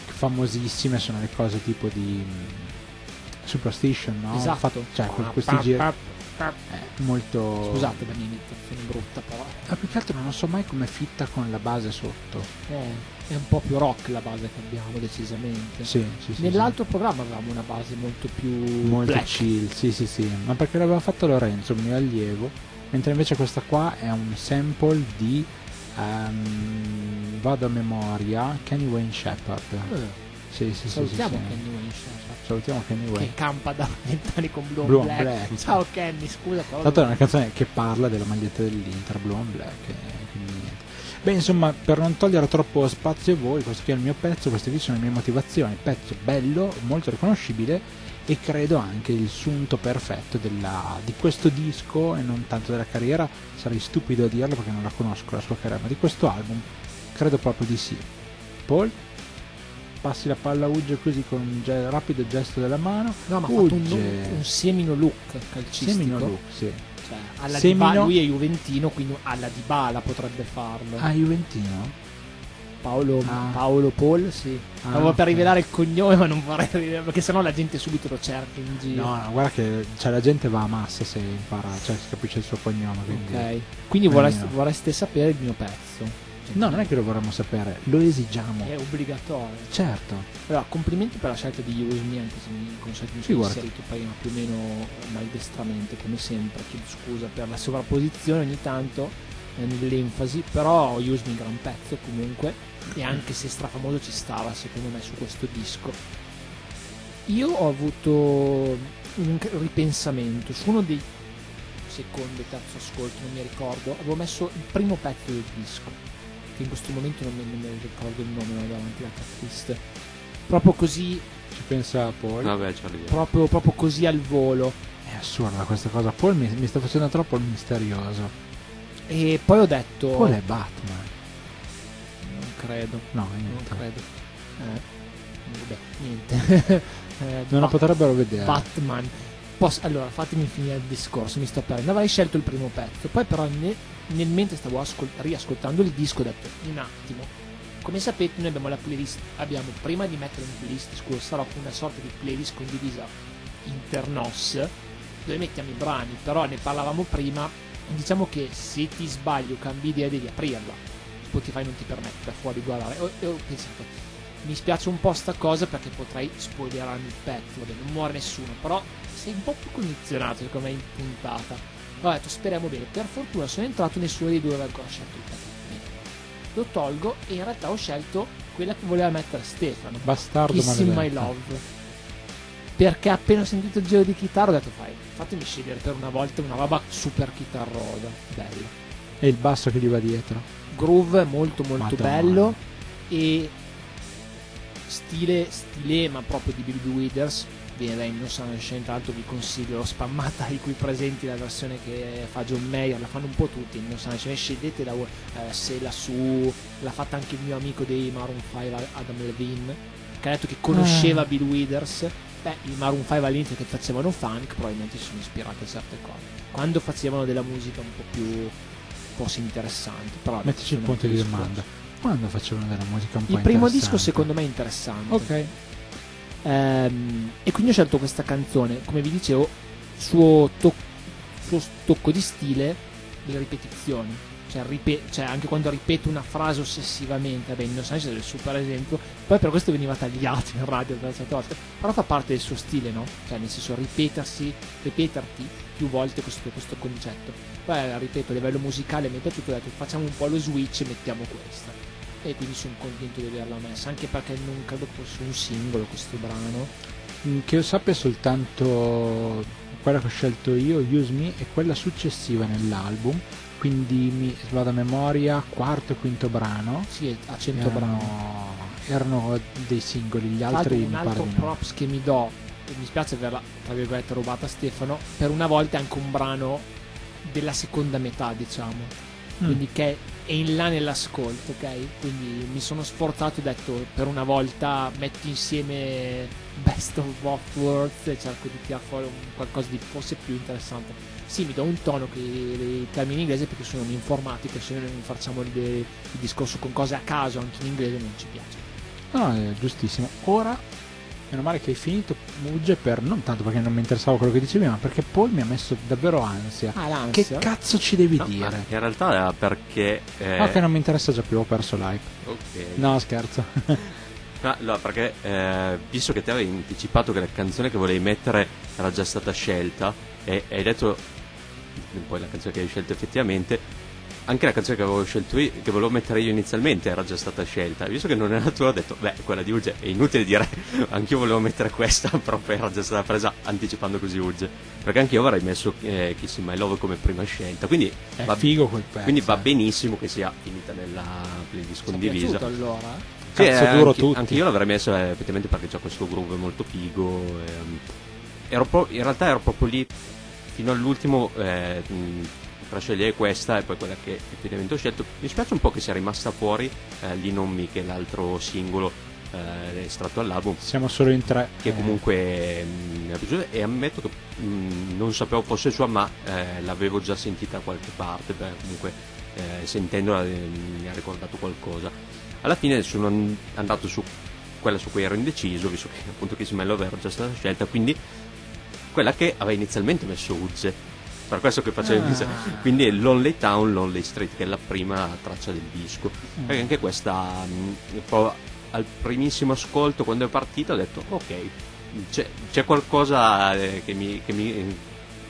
famosissime sono le cose tipo di Superstition, no? esatto Fatto- cioè, que- questi giri eh, molto scusate la mia imitazione brutta però Ma più che altro non so mai come fitta con la base sotto. eh, è un po' più rock la base che abbiamo decisamente Sì, sì, sì. nell'altro programma avevamo una base molto più molto black. chill, sì, sì, sì. Ma perché l'aveva fatto Lorenzo, un mio allievo, mentre invece questa qua è un sample di ehm, vado a memoria Kenny Wayne Shepherd. Eh, Sì, sì, sì, sì, salutiamo sì. Kenny Wayne Shepherd, Salutiamo Kenny che Wayne. campa da vent'anni con Blue, Blue Black. Black. ciao Kenny scusa però l'altro è una canzone che parla della maglietta dell'Inter, Blue and Black. quindi niente. Beh, insomma, per non togliere troppo spazio a voi, questo qui è il mio pezzo, queste qui sono le mie motivazioni. Pezzo bello, molto riconoscibile e credo anche il sunto perfetto della, di questo disco e non tanto della carriera. Sarei stupido a dirlo perché non la conosco la sua carriera, ma di questo album credo proprio di sì. Paul? Passi la palla a Ugge così con un ge- rapido gesto della mano. No, ma fatto un, un semino look calcistico. Semino look, sì. Cioà, alla Semino... Dybala, lui è Juventino, quindi alla Dybala potrebbe farlo. Ah, Juventino? Paolo, ah. Paolo Paul, sì. Ah, Stavo per rivelare il cognome, ma non vorrei perché sennò la gente subito lo cerca in giro. No, no guarda che cioè, la gente va a massa se impara, cioè si capisce il suo cognome. Quindi ok. Quindi vorreste, vorreste sapere il mio pezzo. No, non è che lo vorremmo sapere, lo esigiamo. È obbligatorio. Certo. Allora, complimenti per la scelta di Use Me, anche se mi consenti mi sono inserito prima più o meno maldestramente, come sempre. Chiedo scusa per la sovrapposizione ogni tanto eh, nell'enfasi, però Use Me gran pezzo comunque, e anche se strafamoso ci stava secondo me su questo disco. Io ho avuto un ripensamento su uno dei secondo e terzo ascolto, non mi ricordo, avevo messo il primo pezzo del disco che in questo momento non mi, non mi ricordo il nome, ma davanti alla tracklist. Proprio così. Ci pensa Paul. Vabbè, proprio, proprio così al volo. È assurda questa cosa. Paul mi, mi sta facendo troppo il misterioso. E poi ho detto. Paul è Batman. Non credo. No, niente. Non credo. Eh, vabbè, niente. eh, non lo potrebbero vedere. Batman. Posso, allora, fatemi finire il discorso, mi sto perdendo. Avrei scelto il primo pezzo, poi però ne, nel mentre stavo ascol- riascoltando il disco ho detto un attimo come sapete noi abbiamo la playlist abbiamo prima di mettere un playlist scusa sarà una sorta di playlist condivisa internos dove mettiamo i brani però ne parlavamo prima diciamo che se ti sbagli o cambi idea devi aprirla. Spotify non ti permette da fuori guardare. E ho pensato mi spiace un po' sta cosa perché potrei spoilerarmi il pezzo vabbè non muore nessuno però sei un po' più condizionato secondo me in puntata ho detto speriamo bene. Per fortuna sono entrato nessuno dei due aveva ancora scelto il. Lo tolgo e in realtà ho scelto quella che voleva mettere Stefano. Bastardo Kiss in My Love. Perché appena ho sentito il giro di chitarra ho detto fai, fatemi scegliere per una volta una roba super chitarrosa. Bella. E il basso che gli va dietro. Groove molto molto Madonna. bello. E stile, stile ma proprio di Bill Withers da Innocent Shane tra l'altro vi consiglio spammata i qui presenti la versione che fa John Mayer la fanno un po' tutti Innocent Shane scegliete da, eh, se la su l'ha fatta anche il mio amico dei Maroon 5 Adam Levine che ha detto che conosceva ah. Bill Withers. Beh i Maroon 5 all'inizio che facevano funk probabilmente si sono ispirati a certe cose. Quando facevano della musica un po' più forse interessanti però mettici il punto di domanda. Quando facevano della musica un po' il primo disco secondo me è interessante. Ok Ehm, e quindi ho scelto questa canzone, come vi dicevo, suo, to- suo tocco di stile, le ripetizioni. Cioè, ripet- cioè, anche quando ripeto una frase ossessivamente, vabbè, Innocence è il super esempio, poi per questo veniva tagliato in radio per certe volte, però fa parte del suo stile, no? Cioè, nel senso, ripetersi, ripeterti più volte questo, questo concetto. Poi, ripeto, a livello musicale mi è piaciuto, ho detto, facciamo un po' lo switch e mettiamo questa e quindi sono contento di averla messa anche perché non credo fosse un singolo questo brano. Mm, che io sappia soltanto quella che ho scelto io Use Me e quella successiva nell'album. Quindi mi vado a memoria quarto e quinto brano. Sì a 100 brani erano dei singoli gli altri un altro props che mi do e mi spiace averla tra virgolette rubata a Stefano per una volta è anche un brano della seconda metà diciamo. Mm. quindi che è in là nell'ascolto, ok? Quindi mi sono sforzato e ho detto per una volta metti insieme best of both worlds e cerco di tirare fuori qualcosa di forse più interessante. Sì, mi do un tono che i termini in inglese perché sono in informatica, se noi facciamo il, il discorso con cose a caso anche in inglese non ci piace. No, è giustissimo. Ora meno male che hai finito Mugge per non tanto perché non mi interessava quello che dicevi ma perché poi mi ha messo davvero ansia. Ah, che cazzo ci devi no, dire? in realtà era perché eh... no che non mi interessa già più ho perso like. Ok. No scherzo. No, no perché eh, visto che ti avevi anticipato che la canzone che volevi mettere era già stata scelta e hai detto poi la canzone che hai scelto effettivamente anche la canzone che avevo scelto io, che volevo mettere io inizialmente era già stata scelta. Visto che non era tua, ho detto, beh, quella di Uge è inutile dire, anch'io volevo mettere questa, però poi era già stata presa anticipando così Uge. Perché anche io avrei messo eh, Kissing My Love come prima scelta. Quindi È va, figo quel pezzo. quindi va benissimo che sia finita nella playlist condivisa. piaciuto allora? Sì, Cazzo eh, duro anche, tutti. anche io l'avrei messo eh, effettivamente perché c'è questo groove molto figo. ehm. Ero pro- in realtà ero proprio lì fino all'ultimo eh, mh, tra scegliere questa e poi quella che effettivamente ho scelto. Mi spiace un po' che sia rimasta fuori eh, Lì Non Mi, che è l'altro singolo eh, estratto dall'album. Siamo solo in tre. Che eh, comunque mh, mi è piaciuta e ammetto che mh, non sapevo fosse sua, ma eh, l'avevo già sentita da qualche parte. Beh, comunque eh, sentendola eh, mi ha ricordato qualcosa. Alla fine sono an- andato su quella su cui ero indeciso, visto che appunto Kiss Love era già stata scelta, quindi quella che aveva inizialmente messo Uzze. Per questo che facevo Ah. iniziare. Quindi è Lonely Town, Lonely Street, che è la prima traccia del disco. Mm. Perché anche questa, mh, po' al primissimo ascolto, quando è partita, ho detto ok, c'è, c'è qualcosa eh, che, mi, che mi-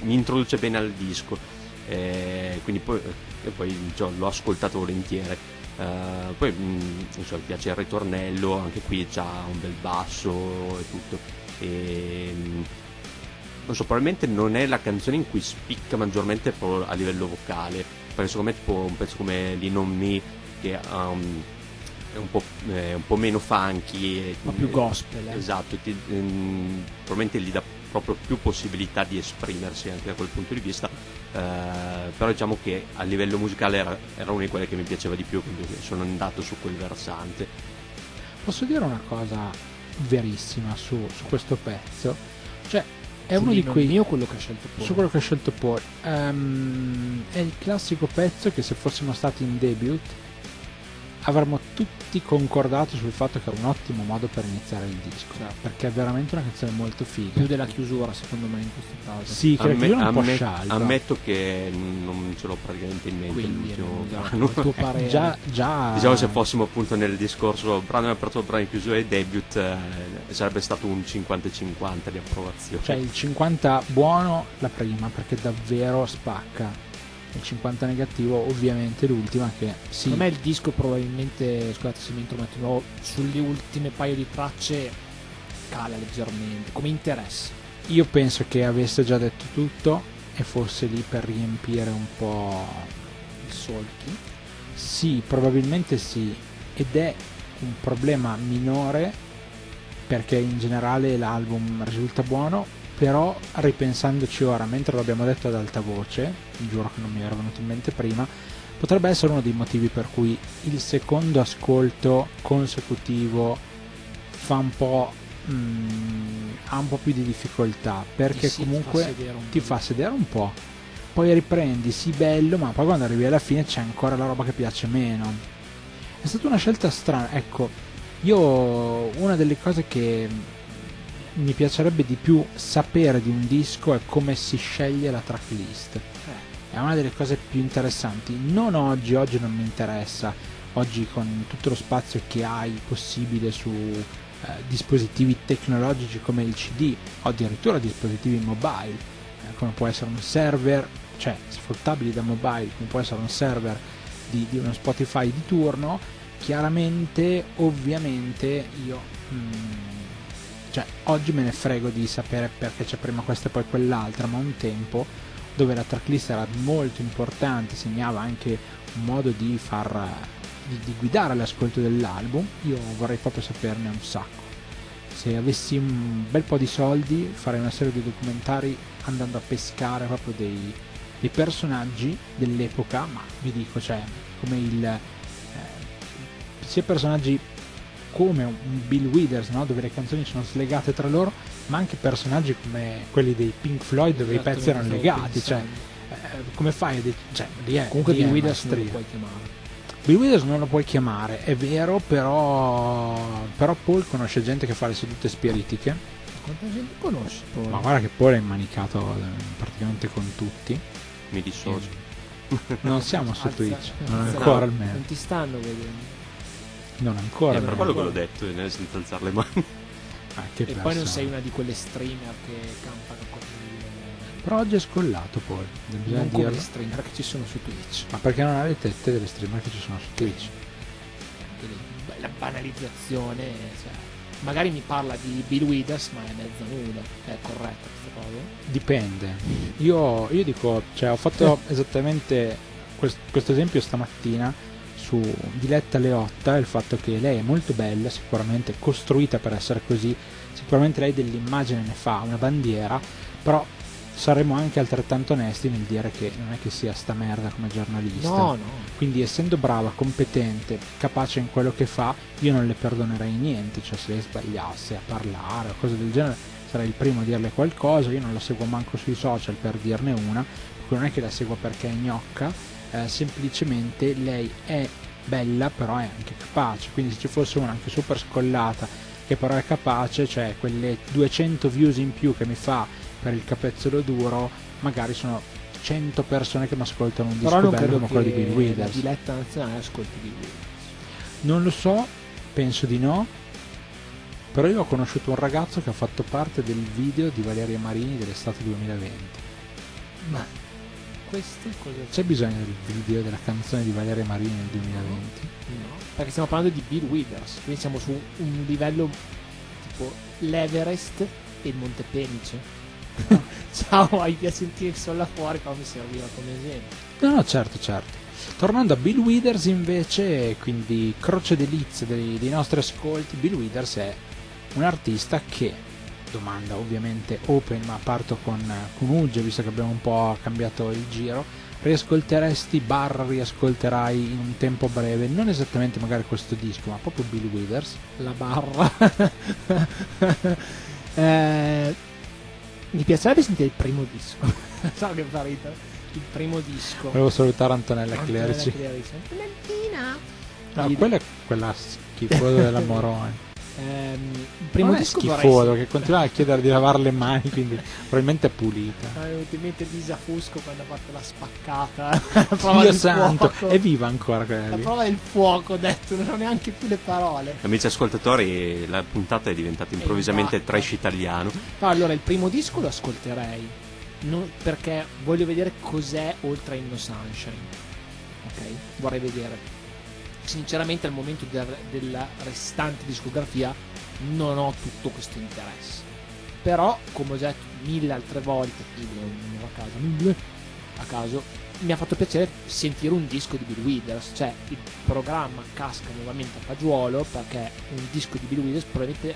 mi introduce bene al disco. Eh, quindi poi, e poi cioè, l'ho ascoltato volentieri. Eh, poi mh, non so, mi piace il ritornello, anche qui c'ha un bel basso e tutto. E, mh, non so, probabilmente non è la canzone in cui spicca maggiormente a livello vocale, perché secondo me tipo un pezzo come Lì Non Mi che ha un- è un po', eh, un po' meno funky, Ma più gospel, eh. Esatto, ti- ehm, probabilmente gli dà proprio più possibilità di esprimersi anche da quel punto di vista, eh, però diciamo che a livello musicale era, era una di quelle che mi piaceva di più, quindi sono andato su quel versante. Posso dire una cosa verissima su, su questo pezzo? Cioè, è uno di quei. Mi o quello che ha scelto poi? Su quello che ha scelto Paul. Ehm, è il classico pezzo che se fossimo stati in debut avremmo tutti concordato sul fatto che era un ottimo modo per iniziare il disco. Certo. Perché è veramente una canzone molto figa. più della chiusura secondo me in questo caso. Sì, che la è un po' amme- scialba. ammetto che non ce l'ho praticamente in mente Quindi l'ultimo esatto, brano. tuo Eh, parere. già, già Diciamo se fossimo appunto nel discorso brano aperto, brano di chiusura e debut eh, sarebbe stato un 50-50 di approvazione. Cioè il 50 buono la prima perché davvero spacca. Il 50 negativo ovviamente l'ultima che sì, Secondo me il disco probabilmente, scusate se mi intrometto, sulle ultime paio di tracce cala leggermente, come interesse. io penso che avesse già detto tutto e fosse lì per riempire un po'... Il solchi. Sì, probabilmente sì. Ed è un problema minore perché in generale l'album risulta buono, però ripensandoci ora, mentre l'abbiamo detto ad alta voce, giuro che non mi era venuto in mente prima, potrebbe essere uno dei motivi per cui il secondo ascolto consecutivo fa un po'... mm, ha un po' più di difficoltà perché sì, ti comunque fa ti fa sedere un po'. Poi riprendi, sì bello, ma poi quando arrivi alla fine c'è ancora la roba che piace meno. È stata una scelta strana, ecco, io una delle cose che mi piacerebbe di più sapere di un disco è come si sceglie la tracklist. Eh, È una delle cose più interessanti. Non oggi, oggi non mi interessa. Oggi con tutto lo spazio che hai possibile su eh, dispositivi tecnologici come il CD o addirittura dispositivi mobile, eh, come può essere un server, cioè sfruttabili da mobile, come può essere un server di, di uno Spotify di turno, chiaramente, ovviamente io... mm, cioè, oggi me ne frego di sapere perché c'è prima questa e poi quell'altra, ma un tempo dove la tracklist era molto importante, segnava anche un modo di far di, di guidare l'ascolto dell'album, io vorrei proprio saperne un sacco. Se avessi un bel po' di soldi farei una serie di documentari andando a pescare proprio dei, dei personaggi dell'epoca, ma vi dico, cioè, come il eh, sia personaggi come un Bill Withers, no? dove le canzoni sono slegate tra loro, ma anche personaggi come quelli dei Pink Floyd dove i pezzi erano legati, cioè eh, come fai a de- cioè, lì è, Comunque lì Bill è Withers non lo puoi chiamare. Bill Withers non lo puoi chiamare, è vero, però però Paul conosce gente che fa le sedute spiritiche, Quanta gente conosci? poi? ma guarda che Paul è immanicato eh, praticamente con tutti. Mi dissocio. Non siamo su Alza- Twitch, non ancora Non almeno, ti stanno vedendo. Non ancora. Eh, per quello che l'ho detto, eh, senza alzare le mani. Ah, che E poi non persona. sei una di quelle streamer che campano con il Però oggi è scollato poi, bisogna non come dirlo. gli streamer che ci sono su Twitch. Ma perché non avete tette delle streamer che ci sono su Twitch? La banalizzazione, cioè, magari mi parla di Bill Withers, ma è mezza nuda. È corretta questa cosa? Dipende. Io, io dico, cioè, ho fatto esattamente quest- questo esempio stamattina su Diletta Leotta, il fatto che lei è molto bella, sicuramente costruita per essere così, sicuramente lei dell'immagine ne fa una bandiera, però saremo anche altrettanto onesti nel dire che non è che sia sta merda come giornalista. No, no. Quindi essendo brava, competente, capace in quello che fa, io non le perdonerei niente, cioè se lei sbagliasse a parlare o cose del genere, sarei il primo a dirle qualcosa, io non la seguo manco sui social per dirne una, non è che la seguo perché è gnocca, eh, semplicemente lei è bella però è anche capace, quindi se ci fosse una anche super scollata che però è capace, cioè quelle 200 views in più che mi fa per il capezzolo duro, magari sono 100 persone che mi ascoltano un disco bello come quello di Bill la Withers. diletta nazionale ascolti Bill Withers. Non lo so, penso di no. Però io ho conosciuto un ragazzo che ha fatto parte del video di Valeria Marini dell'estate 2020. Ma questo cosa C'è bisogno del video della canzone di Valeria Marini nel 2020? No, perché stiamo parlando di Bill Withers, quindi siamo su un livello tipo l'Everest e il Monte Penice. Ciao, hai a sentire il sole là fuori, però mi serviva come esempio. No, no, certo, certo. Tornando a Bill Withers invece, quindi croce delizia dei, dei nostri ascolti, Bill Withers è un artista che, domanda ovviamente open, ma parto con, con Ugge, visto che abbiamo un po' cambiato il giro, riascolteresti barra riascolterai in un tempo breve, non esattamente magari questo disco, ma proprio Bill Withers? La barra. Eh, mi piacerebbe sentire il primo disco. so che fa ridere. Il primo disco. Volevo salutare Antonella Antonella Clerici. Clerici. Antonellina. No, Il- quella è quella schifosa della Morone. Ehm, il primo non è disco vorrei schifoso, sentire. che continua a chiedere di lavare le mani, quindi probabilmente è pulita. Ah, ultimamente Lisa Fusco quando ha fatto la spaccata la Dio santo, fuoco. è viva ancora quella la prova del fuoco ho detto non ho neanche più le parole Amici ascoltatori, la puntata è diventata improvvisamente Esatto. trash italiano. no, allora il primo disco lo ascolterei non- perché voglio vedere cos'è oltre a Inno Sunshine ok vorrei vedere sinceramente al momento del- della restante discografia non ho tutto questo interesse. Però come ho già detto mille altre volte a caso a caso mi ha fatto piacere sentire un disco di Bill Withers. Cioè il programma casca nuovamente a fagiolo perché un disco di Bill Withers probabilmente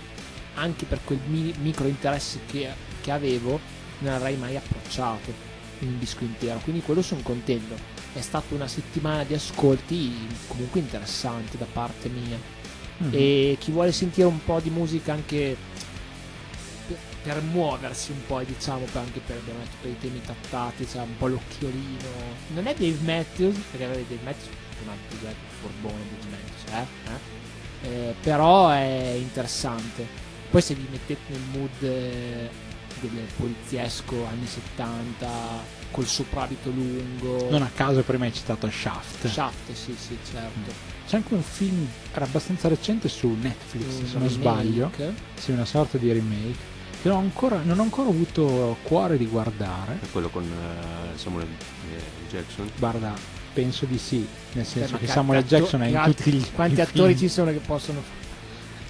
anche per quel mi- micro interesse che, che avevo non avrei mai approcciato un disco intero. Quindi quello sono contento è stata una settimana di ascolti comunque interessanti da parte mia Mhm. e chi vuole sentire un po' di musica anche per, per muoversi un po' diciamo per, anche per, abbiamo detto, per i temi trattati cioè un po' l'occhiolino non è Dave Matthews perché vabbè, Dave Matthews è un altro forbone Dave Matthews eh? Eh? Eh, però è interessante poi se vi mettete nel mood eh, del poliziesco anni 70 col soprabito lungo Non a caso prima hai citato Shaft. Shaft sì sì certo C'è anche un film, era abbastanza recente su Netflix, Un se non remake. sbaglio. Sì, una sorta di remake. Che non ho ancora, non ho ancora avuto cuore di guardare. È quello con eh, Samuel eh, Jackson. Guarda, penso di sì. Nel senso ma che Samuel Jackson è in tutti altri- i quanti attori film. ci sono che possono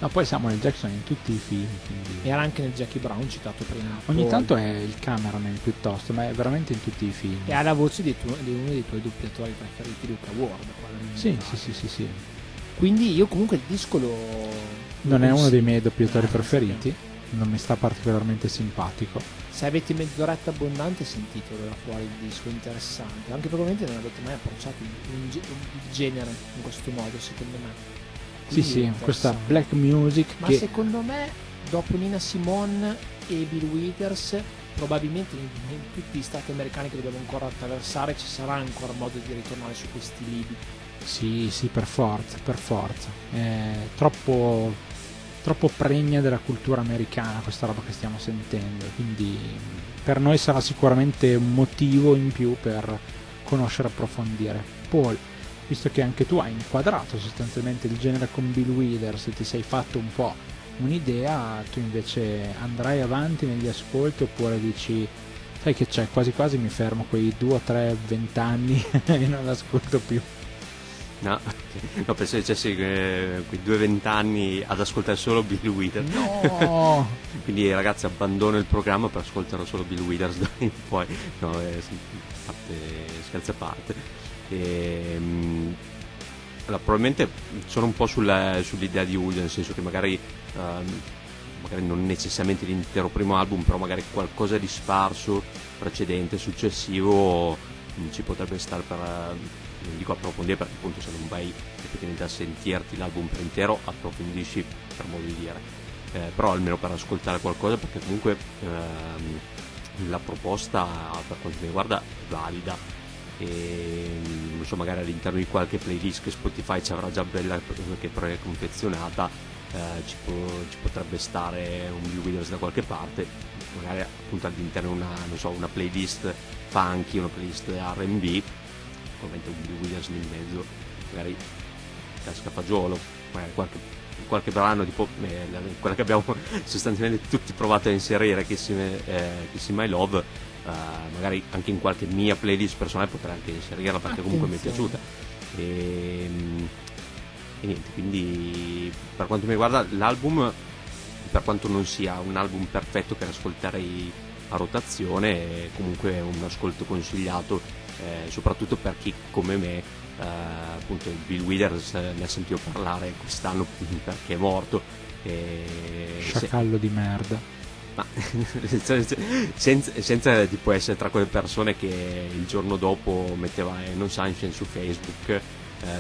No, poi Samuel Jackson in tutti i film. quindi- era anche nel Jackie Brown citato prima Ogni Poi- tanto è il cameraman piuttosto, ma è veramente in tutti i film. e ha la voce di, tu- di uno dei tuoi doppiatori preferiti Luca Ward Sì, sì, sì, sì, sì. quindi io comunque il disco lo Non lo è uno dei miei doppiatori Eh, preferiti. Non mi sta particolarmente simpatico. se avete mezz'oretta abbondante sentitelo da fuori il disco interessante anche probabilmente non avete mai approcciato un genere in questo modo secondo me Sì, sì, questa black music Ma che secondo me, dopo Nina Simone e Bill Withers, probabilmente in, in tutti gli stati americani che dobbiamo ancora attraversare ci sarà ancora modo di ritornare su questi lidi. Sì, sì, per forza, per forza. È troppo, troppo pregna della cultura americana questa roba che stiamo sentendo. Quindi per noi sarà sicuramente un motivo in più per conoscere e approfondire. Paul, visto che anche tu hai inquadrato sostanzialmente il genere con Bill Withers e ti sei fatto un po' un'idea, tu invece andrai avanti negli ascolti oppure dici sai che c'è, quasi quasi mi fermo quei 2 3 20 anni e non l'ascolto più. No, no penso che dicessi eh, quei due vent'anni ad ascoltare solo Bill Withers. No! Quindi ragazzi abbandono il programma per ascoltare solo Bill Withers da in poi. No, eh, scherzi a parte. E, mh, allora, probabilmente sono un po' sulla, sull'idea di Woody, nel senso che magari, um, magari non necessariamente l'intero primo album, però magari qualcosa di sparso, precedente, successivo, mh, ci potrebbe stare per non dico approfondire perché appunto se non vai effettivamente a sentirti l'album per intero approfondisci per modo di dire. Eh, però almeno per ascoltare qualcosa perché comunque ehm, la proposta per quanto mi riguarda è valida e non so magari all'interno di qualche playlist che Spotify ci avrà già bella che preconfezionata eh, ci, può, ci, potrebbe stare un Blue Withers da qualche parte magari appunto all'interno di una, so, una playlist funky una playlist R&B ovviamente un Williams lì in mezzo, magari casca fagiolo, magari qualche, qualche brano tipo eh, quella che abbiamo sostanzialmente tutti provato a inserire, Kissy, eh, Kissy My Love, eh, magari anche in qualche mia playlist personale potrei anche inserirla perché comunque mi è piaciuta. E, ehm, e niente, quindi per quanto mi riguarda l'album, per quanto non sia un album perfetto per ascoltare a rotazione, è comunque un ascolto consigliato eh, soprattutto per chi come me eh, appunto Bill Withers ne ha sentito parlare quest'anno perché è morto. E sciacallo se... di merda ma senza, senza tipo essere tra quelle persone che il giorno dopo metteva Non Sunshine su Facebook eh,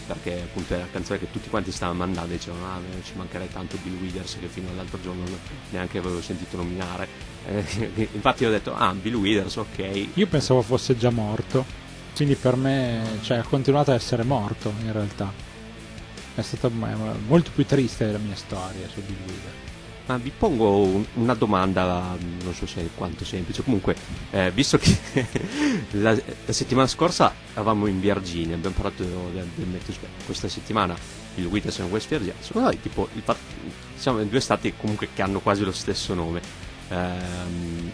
perché appunto è la canzone che tutti quanti stavano mandando e dicevano ah ci mancherebbe tanto Bill Withers che fino all'altro giorno neanche avevo sentito nominare eh, infatti ho detto ah Bill Withers ok io pensavo fosse già morto quindi per me cioè, ha continuato a essere morto in realtà. È stata molto più triste la mia storia su Bill Wheeler. Ma vi pongo un, una domanda, non so se è quanto semplice, comunque, eh, visto che la, la, settimana scorsa eravamo in Virginia, abbiamo parlato del, del Meteor questa settimana il Withers in West Virginia, secondo voi tipo, il, siamo in due stati comunque che hanno quasi lo stesso nome. Ehm,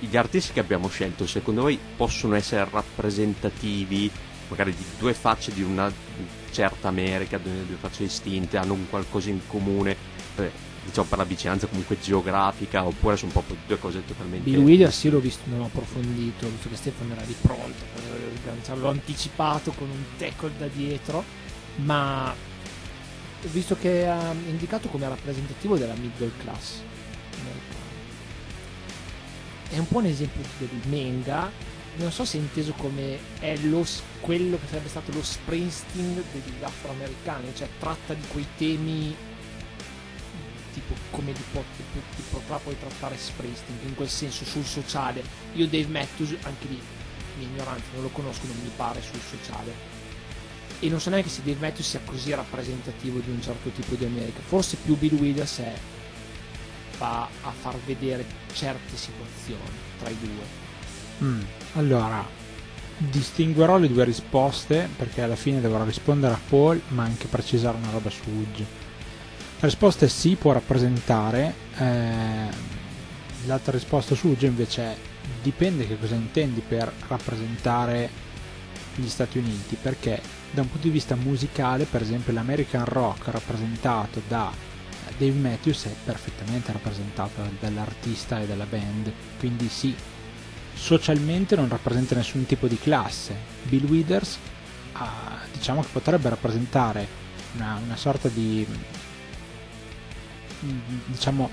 gli artisti che abbiamo scelto, secondo voi possono essere rappresentativi magari di due facce di una certa America, due, due facce distinte, hanno un qualcosa in comune, eh, diciamo per la vicinanza comunque geografica, oppure sono proprio due cose totalmente Bill Williams io l'ho visto, non ho approfondito, visto che Stefano era di pronto, l'ho anticipato con un tackle da dietro, ma visto che è indicato come rappresentativo della middle class è un po' un esempio del manga non so se è inteso come è lo, quello che sarebbe stato lo Springsteen degli afroamericani cioè tratta di quei temi tipo come di, di potrà poi trattare Springsteen in quel senso sul sociale io Dave Matthews anche lì mia ignoranza non lo conosco non mi pare sul sociale e non so neanche se Dave Matthews sia così rappresentativo di un certo tipo di America forse più Bill Williams è va a far vedere certe situazioni tra i due. Mm, allora, distinguerò le due risposte perché alla fine dovrò rispondere a Paul ma anche precisare una roba su Udge. La risposta è sì, può rappresentare, eh, l'altra risposta su Udge invece è dipende che cosa intendi per rappresentare gli Stati Uniti perché da un punto di vista musicale per esempio l'American rock rappresentato da Dave Matthews è perfettamente rappresentato dall'artista e dalla band, quindi sì, socialmente non rappresenta nessun tipo di classe. Bill Withers ah, diciamo che potrebbe rappresentare una, una sorta di diciamo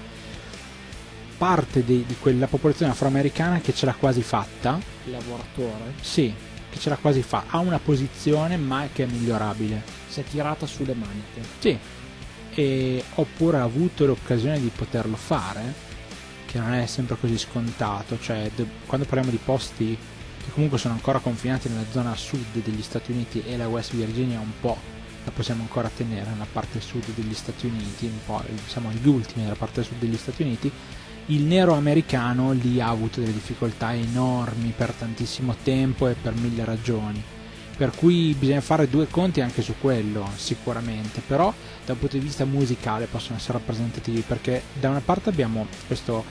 parte di, di, quella popolazione afroamericana che ce l'ha quasi fatta. Il lavoratore? Sì, che ce l'ha quasi fatta. Ha una posizione ma che è migliorabile. Si è tirata sulle maniche. Sì, e, oppure ha avuto l'occasione di poterlo fare, che non è sempre così scontato, cioè de- quando parliamo di posti che comunque sono ancora confinati nella zona sud degli Stati Uniti e la West Virginia un po' la possiamo ancora tenere nella parte sud degli Stati Uniti, diciamo gli ultimi della parte sud degli Stati Uniti, il nero americano lì ha avuto delle difficoltà enormi per tantissimo tempo e per mille ragioni. Per cui bisogna fare due conti anche su quello sicuramente. Però un punto di vista musicale possono essere rappresentativi perché da una parte abbiamo questo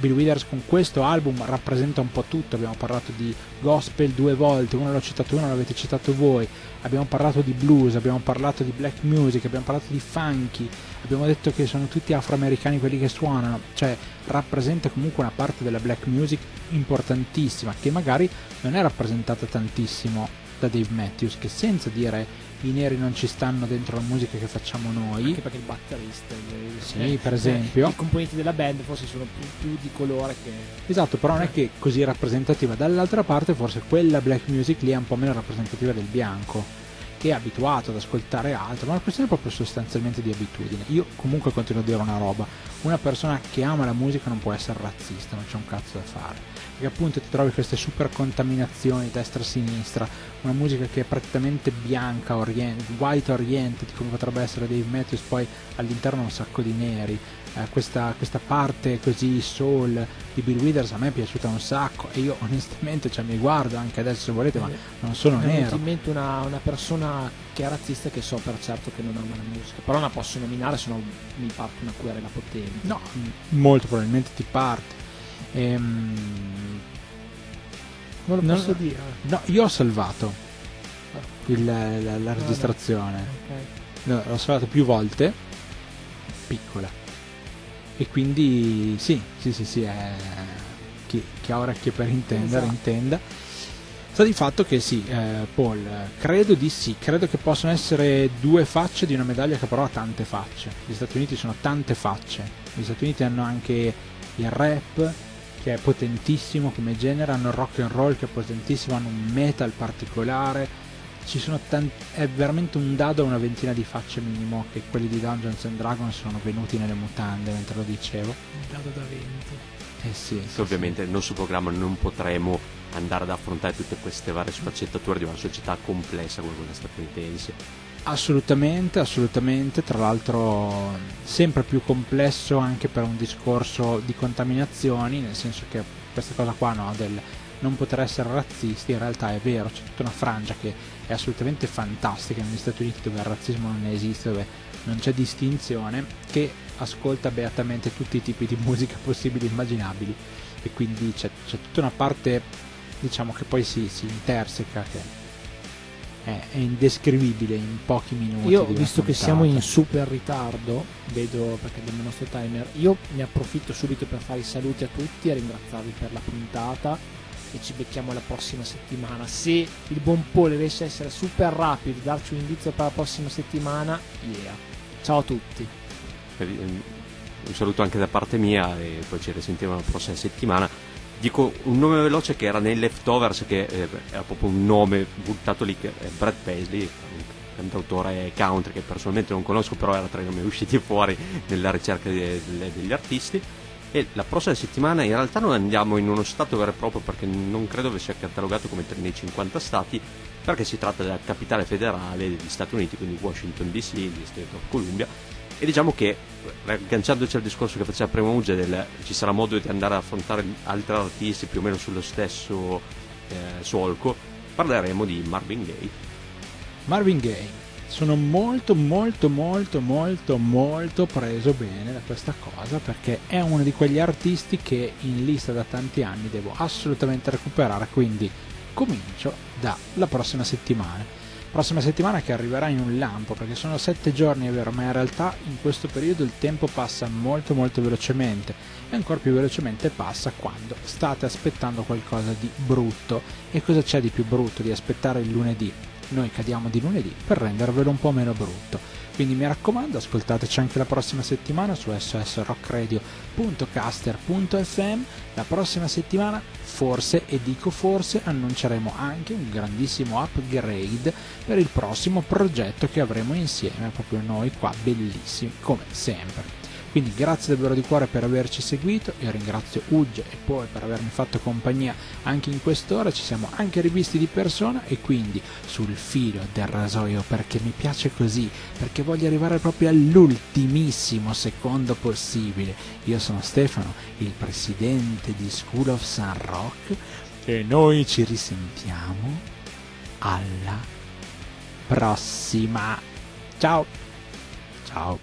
Bill Withers con questo album rappresenta un po' tutto, abbiamo parlato di gospel due volte, uno l'ho citato uno l'avete citato voi, abbiamo parlato di blues, abbiamo parlato di black music, abbiamo parlato di funky, abbiamo detto che sono tutti afroamericani quelli che suonano, cioè rappresenta comunque una parte della black music importantissima che magari non è rappresentata tantissimo da Dave Matthews che senza dire i neri non ci stanno dentro la musica che facciamo noi Anche perché il batterista, il- Sì, eh, per eh, esempio. i componenti della band forse sono più, più di colore che. Esatto, però non è che così rappresentativa. Dall'altra parte forse quella black music lì è un po' meno rappresentativa del bianco, che è abituato ad ascoltare altro, ma è una questione proprio sostanzialmente di abitudine. Io comunque continuo a dire una roba, una persona che ama la musica non può essere razzista, non c'è un cazzo da fare. Perché appunto ti trovi queste super contaminazioni destra-sinistra, una musica che è praticamente bianca, orient- white oriented, come potrebbe essere Dave Matthews, poi all'interno un sacco di neri. Eh, questa, questa parte così soul di Bill Withers a me è piaciuta un sacco e io onestamente cioè, mi guardo anche adesso se volete ma non sono Mi nero in mente una, una persona che è razzista che so per certo che non ama la musica, però non la posso nominare, se no mi parte una querela potente. no molto probabilmente ti parte Ehm, non lo non- posso dire. no io ho salvato il- la, la registrazione. Ok. No, l'ho salvato più volte. Piccola. E quindi sì sì sì sì è... chi, chi ha orecchie per intendere Esatto. intenda. Sta di fatto che sì eh, Paul credo di sì credo che possano essere due facce di una medaglia che però ha tante facce. Gli Stati Uniti sono tante facce. Gli Stati Uniti hanno anche il rap che è potentissimo come genere hanno il rock and roll che è potentissimo hanno un metal particolare ci sono tanti, è veramente un dado a una ventina di facce minimo che quelli di Dungeons and Dragons sono venuti nelle mutande mentre lo dicevo. Un dado da 20. Eh sì, Che ovviamente nel nostro programma non potremo andare ad affrontare tutte queste varie sfaccettature di una società complessa come quella statunitense. Assolutamente, assolutamente, tra l'altro sempre più complesso anche per un discorso di contaminazioni, nel senso che questa cosa qua no, del non poter essere razzisti in realtà è vero, c'è tutta una frangia che è assolutamente fantastica negli Stati Uniti dove il razzismo non esiste, dove non c'è distinzione, che ascolta beatamente tutti i tipi di musica possibili e immaginabili. E quindi c'è, c'è tutta una parte diciamo che poi si, si interseca che è, è indescrivibile in pochi minuti. Io, visto che siamo in super ritardo, vedo perché abbiamo il nostro timer, io ne approfitto subito per fare i saluti a tutti e ringraziarvi per la puntata e ci becchiamo la prossima settimana. Se il buon Paul riesce a essere super rapido e darci un indizio per la prossima settimana, yeah. Ciao a tutti. Un saluto anche da parte mia e poi ci risentiamo la prossima settimana. Dico un nome veloce che era nei Leftovers, che eh, era proprio un nome buttato lì, che è Brad Paisley, un cantautore country che personalmente non conosco, però era tra i nomi usciti fuori nella ricerca de- de- degli artisti. E la prossima settimana in realtà non andiamo in uno stato vero e proprio perché non credo che sia catalogato come nei 50 stati, perché si tratta della capitale federale degli Stati Uniti, quindi Washington DC, di State of Columbia. E diciamo che, agganciandoci al discorso che faceva prima Uge, del ci sarà modo di andare ad affrontare altri artisti più o meno sullo stesso eh, solco, parleremo di Marvin Gaye. Marvin Gaye. Sono molto molto molto molto molto preso bene da questa cosa perché è uno di quegli artisti che in lista da tanti anni devo assolutamente recuperare, quindi comincio dalla prossima settimana. Prossima settimana che arriverà in un lampo perché sono sette giorni è vero, ma in realtà in questo periodo il tempo passa molto molto velocemente e ancora più velocemente passa quando state aspettando qualcosa di brutto. E cosa c'è di più brutto di aspettare il lunedì? noi cadiamo di lunedì per rendervelo un po' meno brutto. Quindi mi raccomando, ascoltateci anche la prossima settimana su ssrockradio.caster.fm. La prossima settimana, forse, e dico forse, annunceremo anche un grandissimo upgrade per il prossimo progetto che avremo insieme, proprio noi qua, bellissimi, come sempre. Quindi grazie davvero di cuore per averci seguito, io ringrazio Ugge e poi per avermi fatto compagnia anche in quest'ora, ci siamo anche rivisti di persona e quindi sul filo del rasoio perché mi piace così, perché voglio arrivare proprio all'ultimissimo secondo possibile. Io sono Stefano, il presidente di School of Sun Rock e noi ci risentiamo alla prossima. Ciao! Ciao!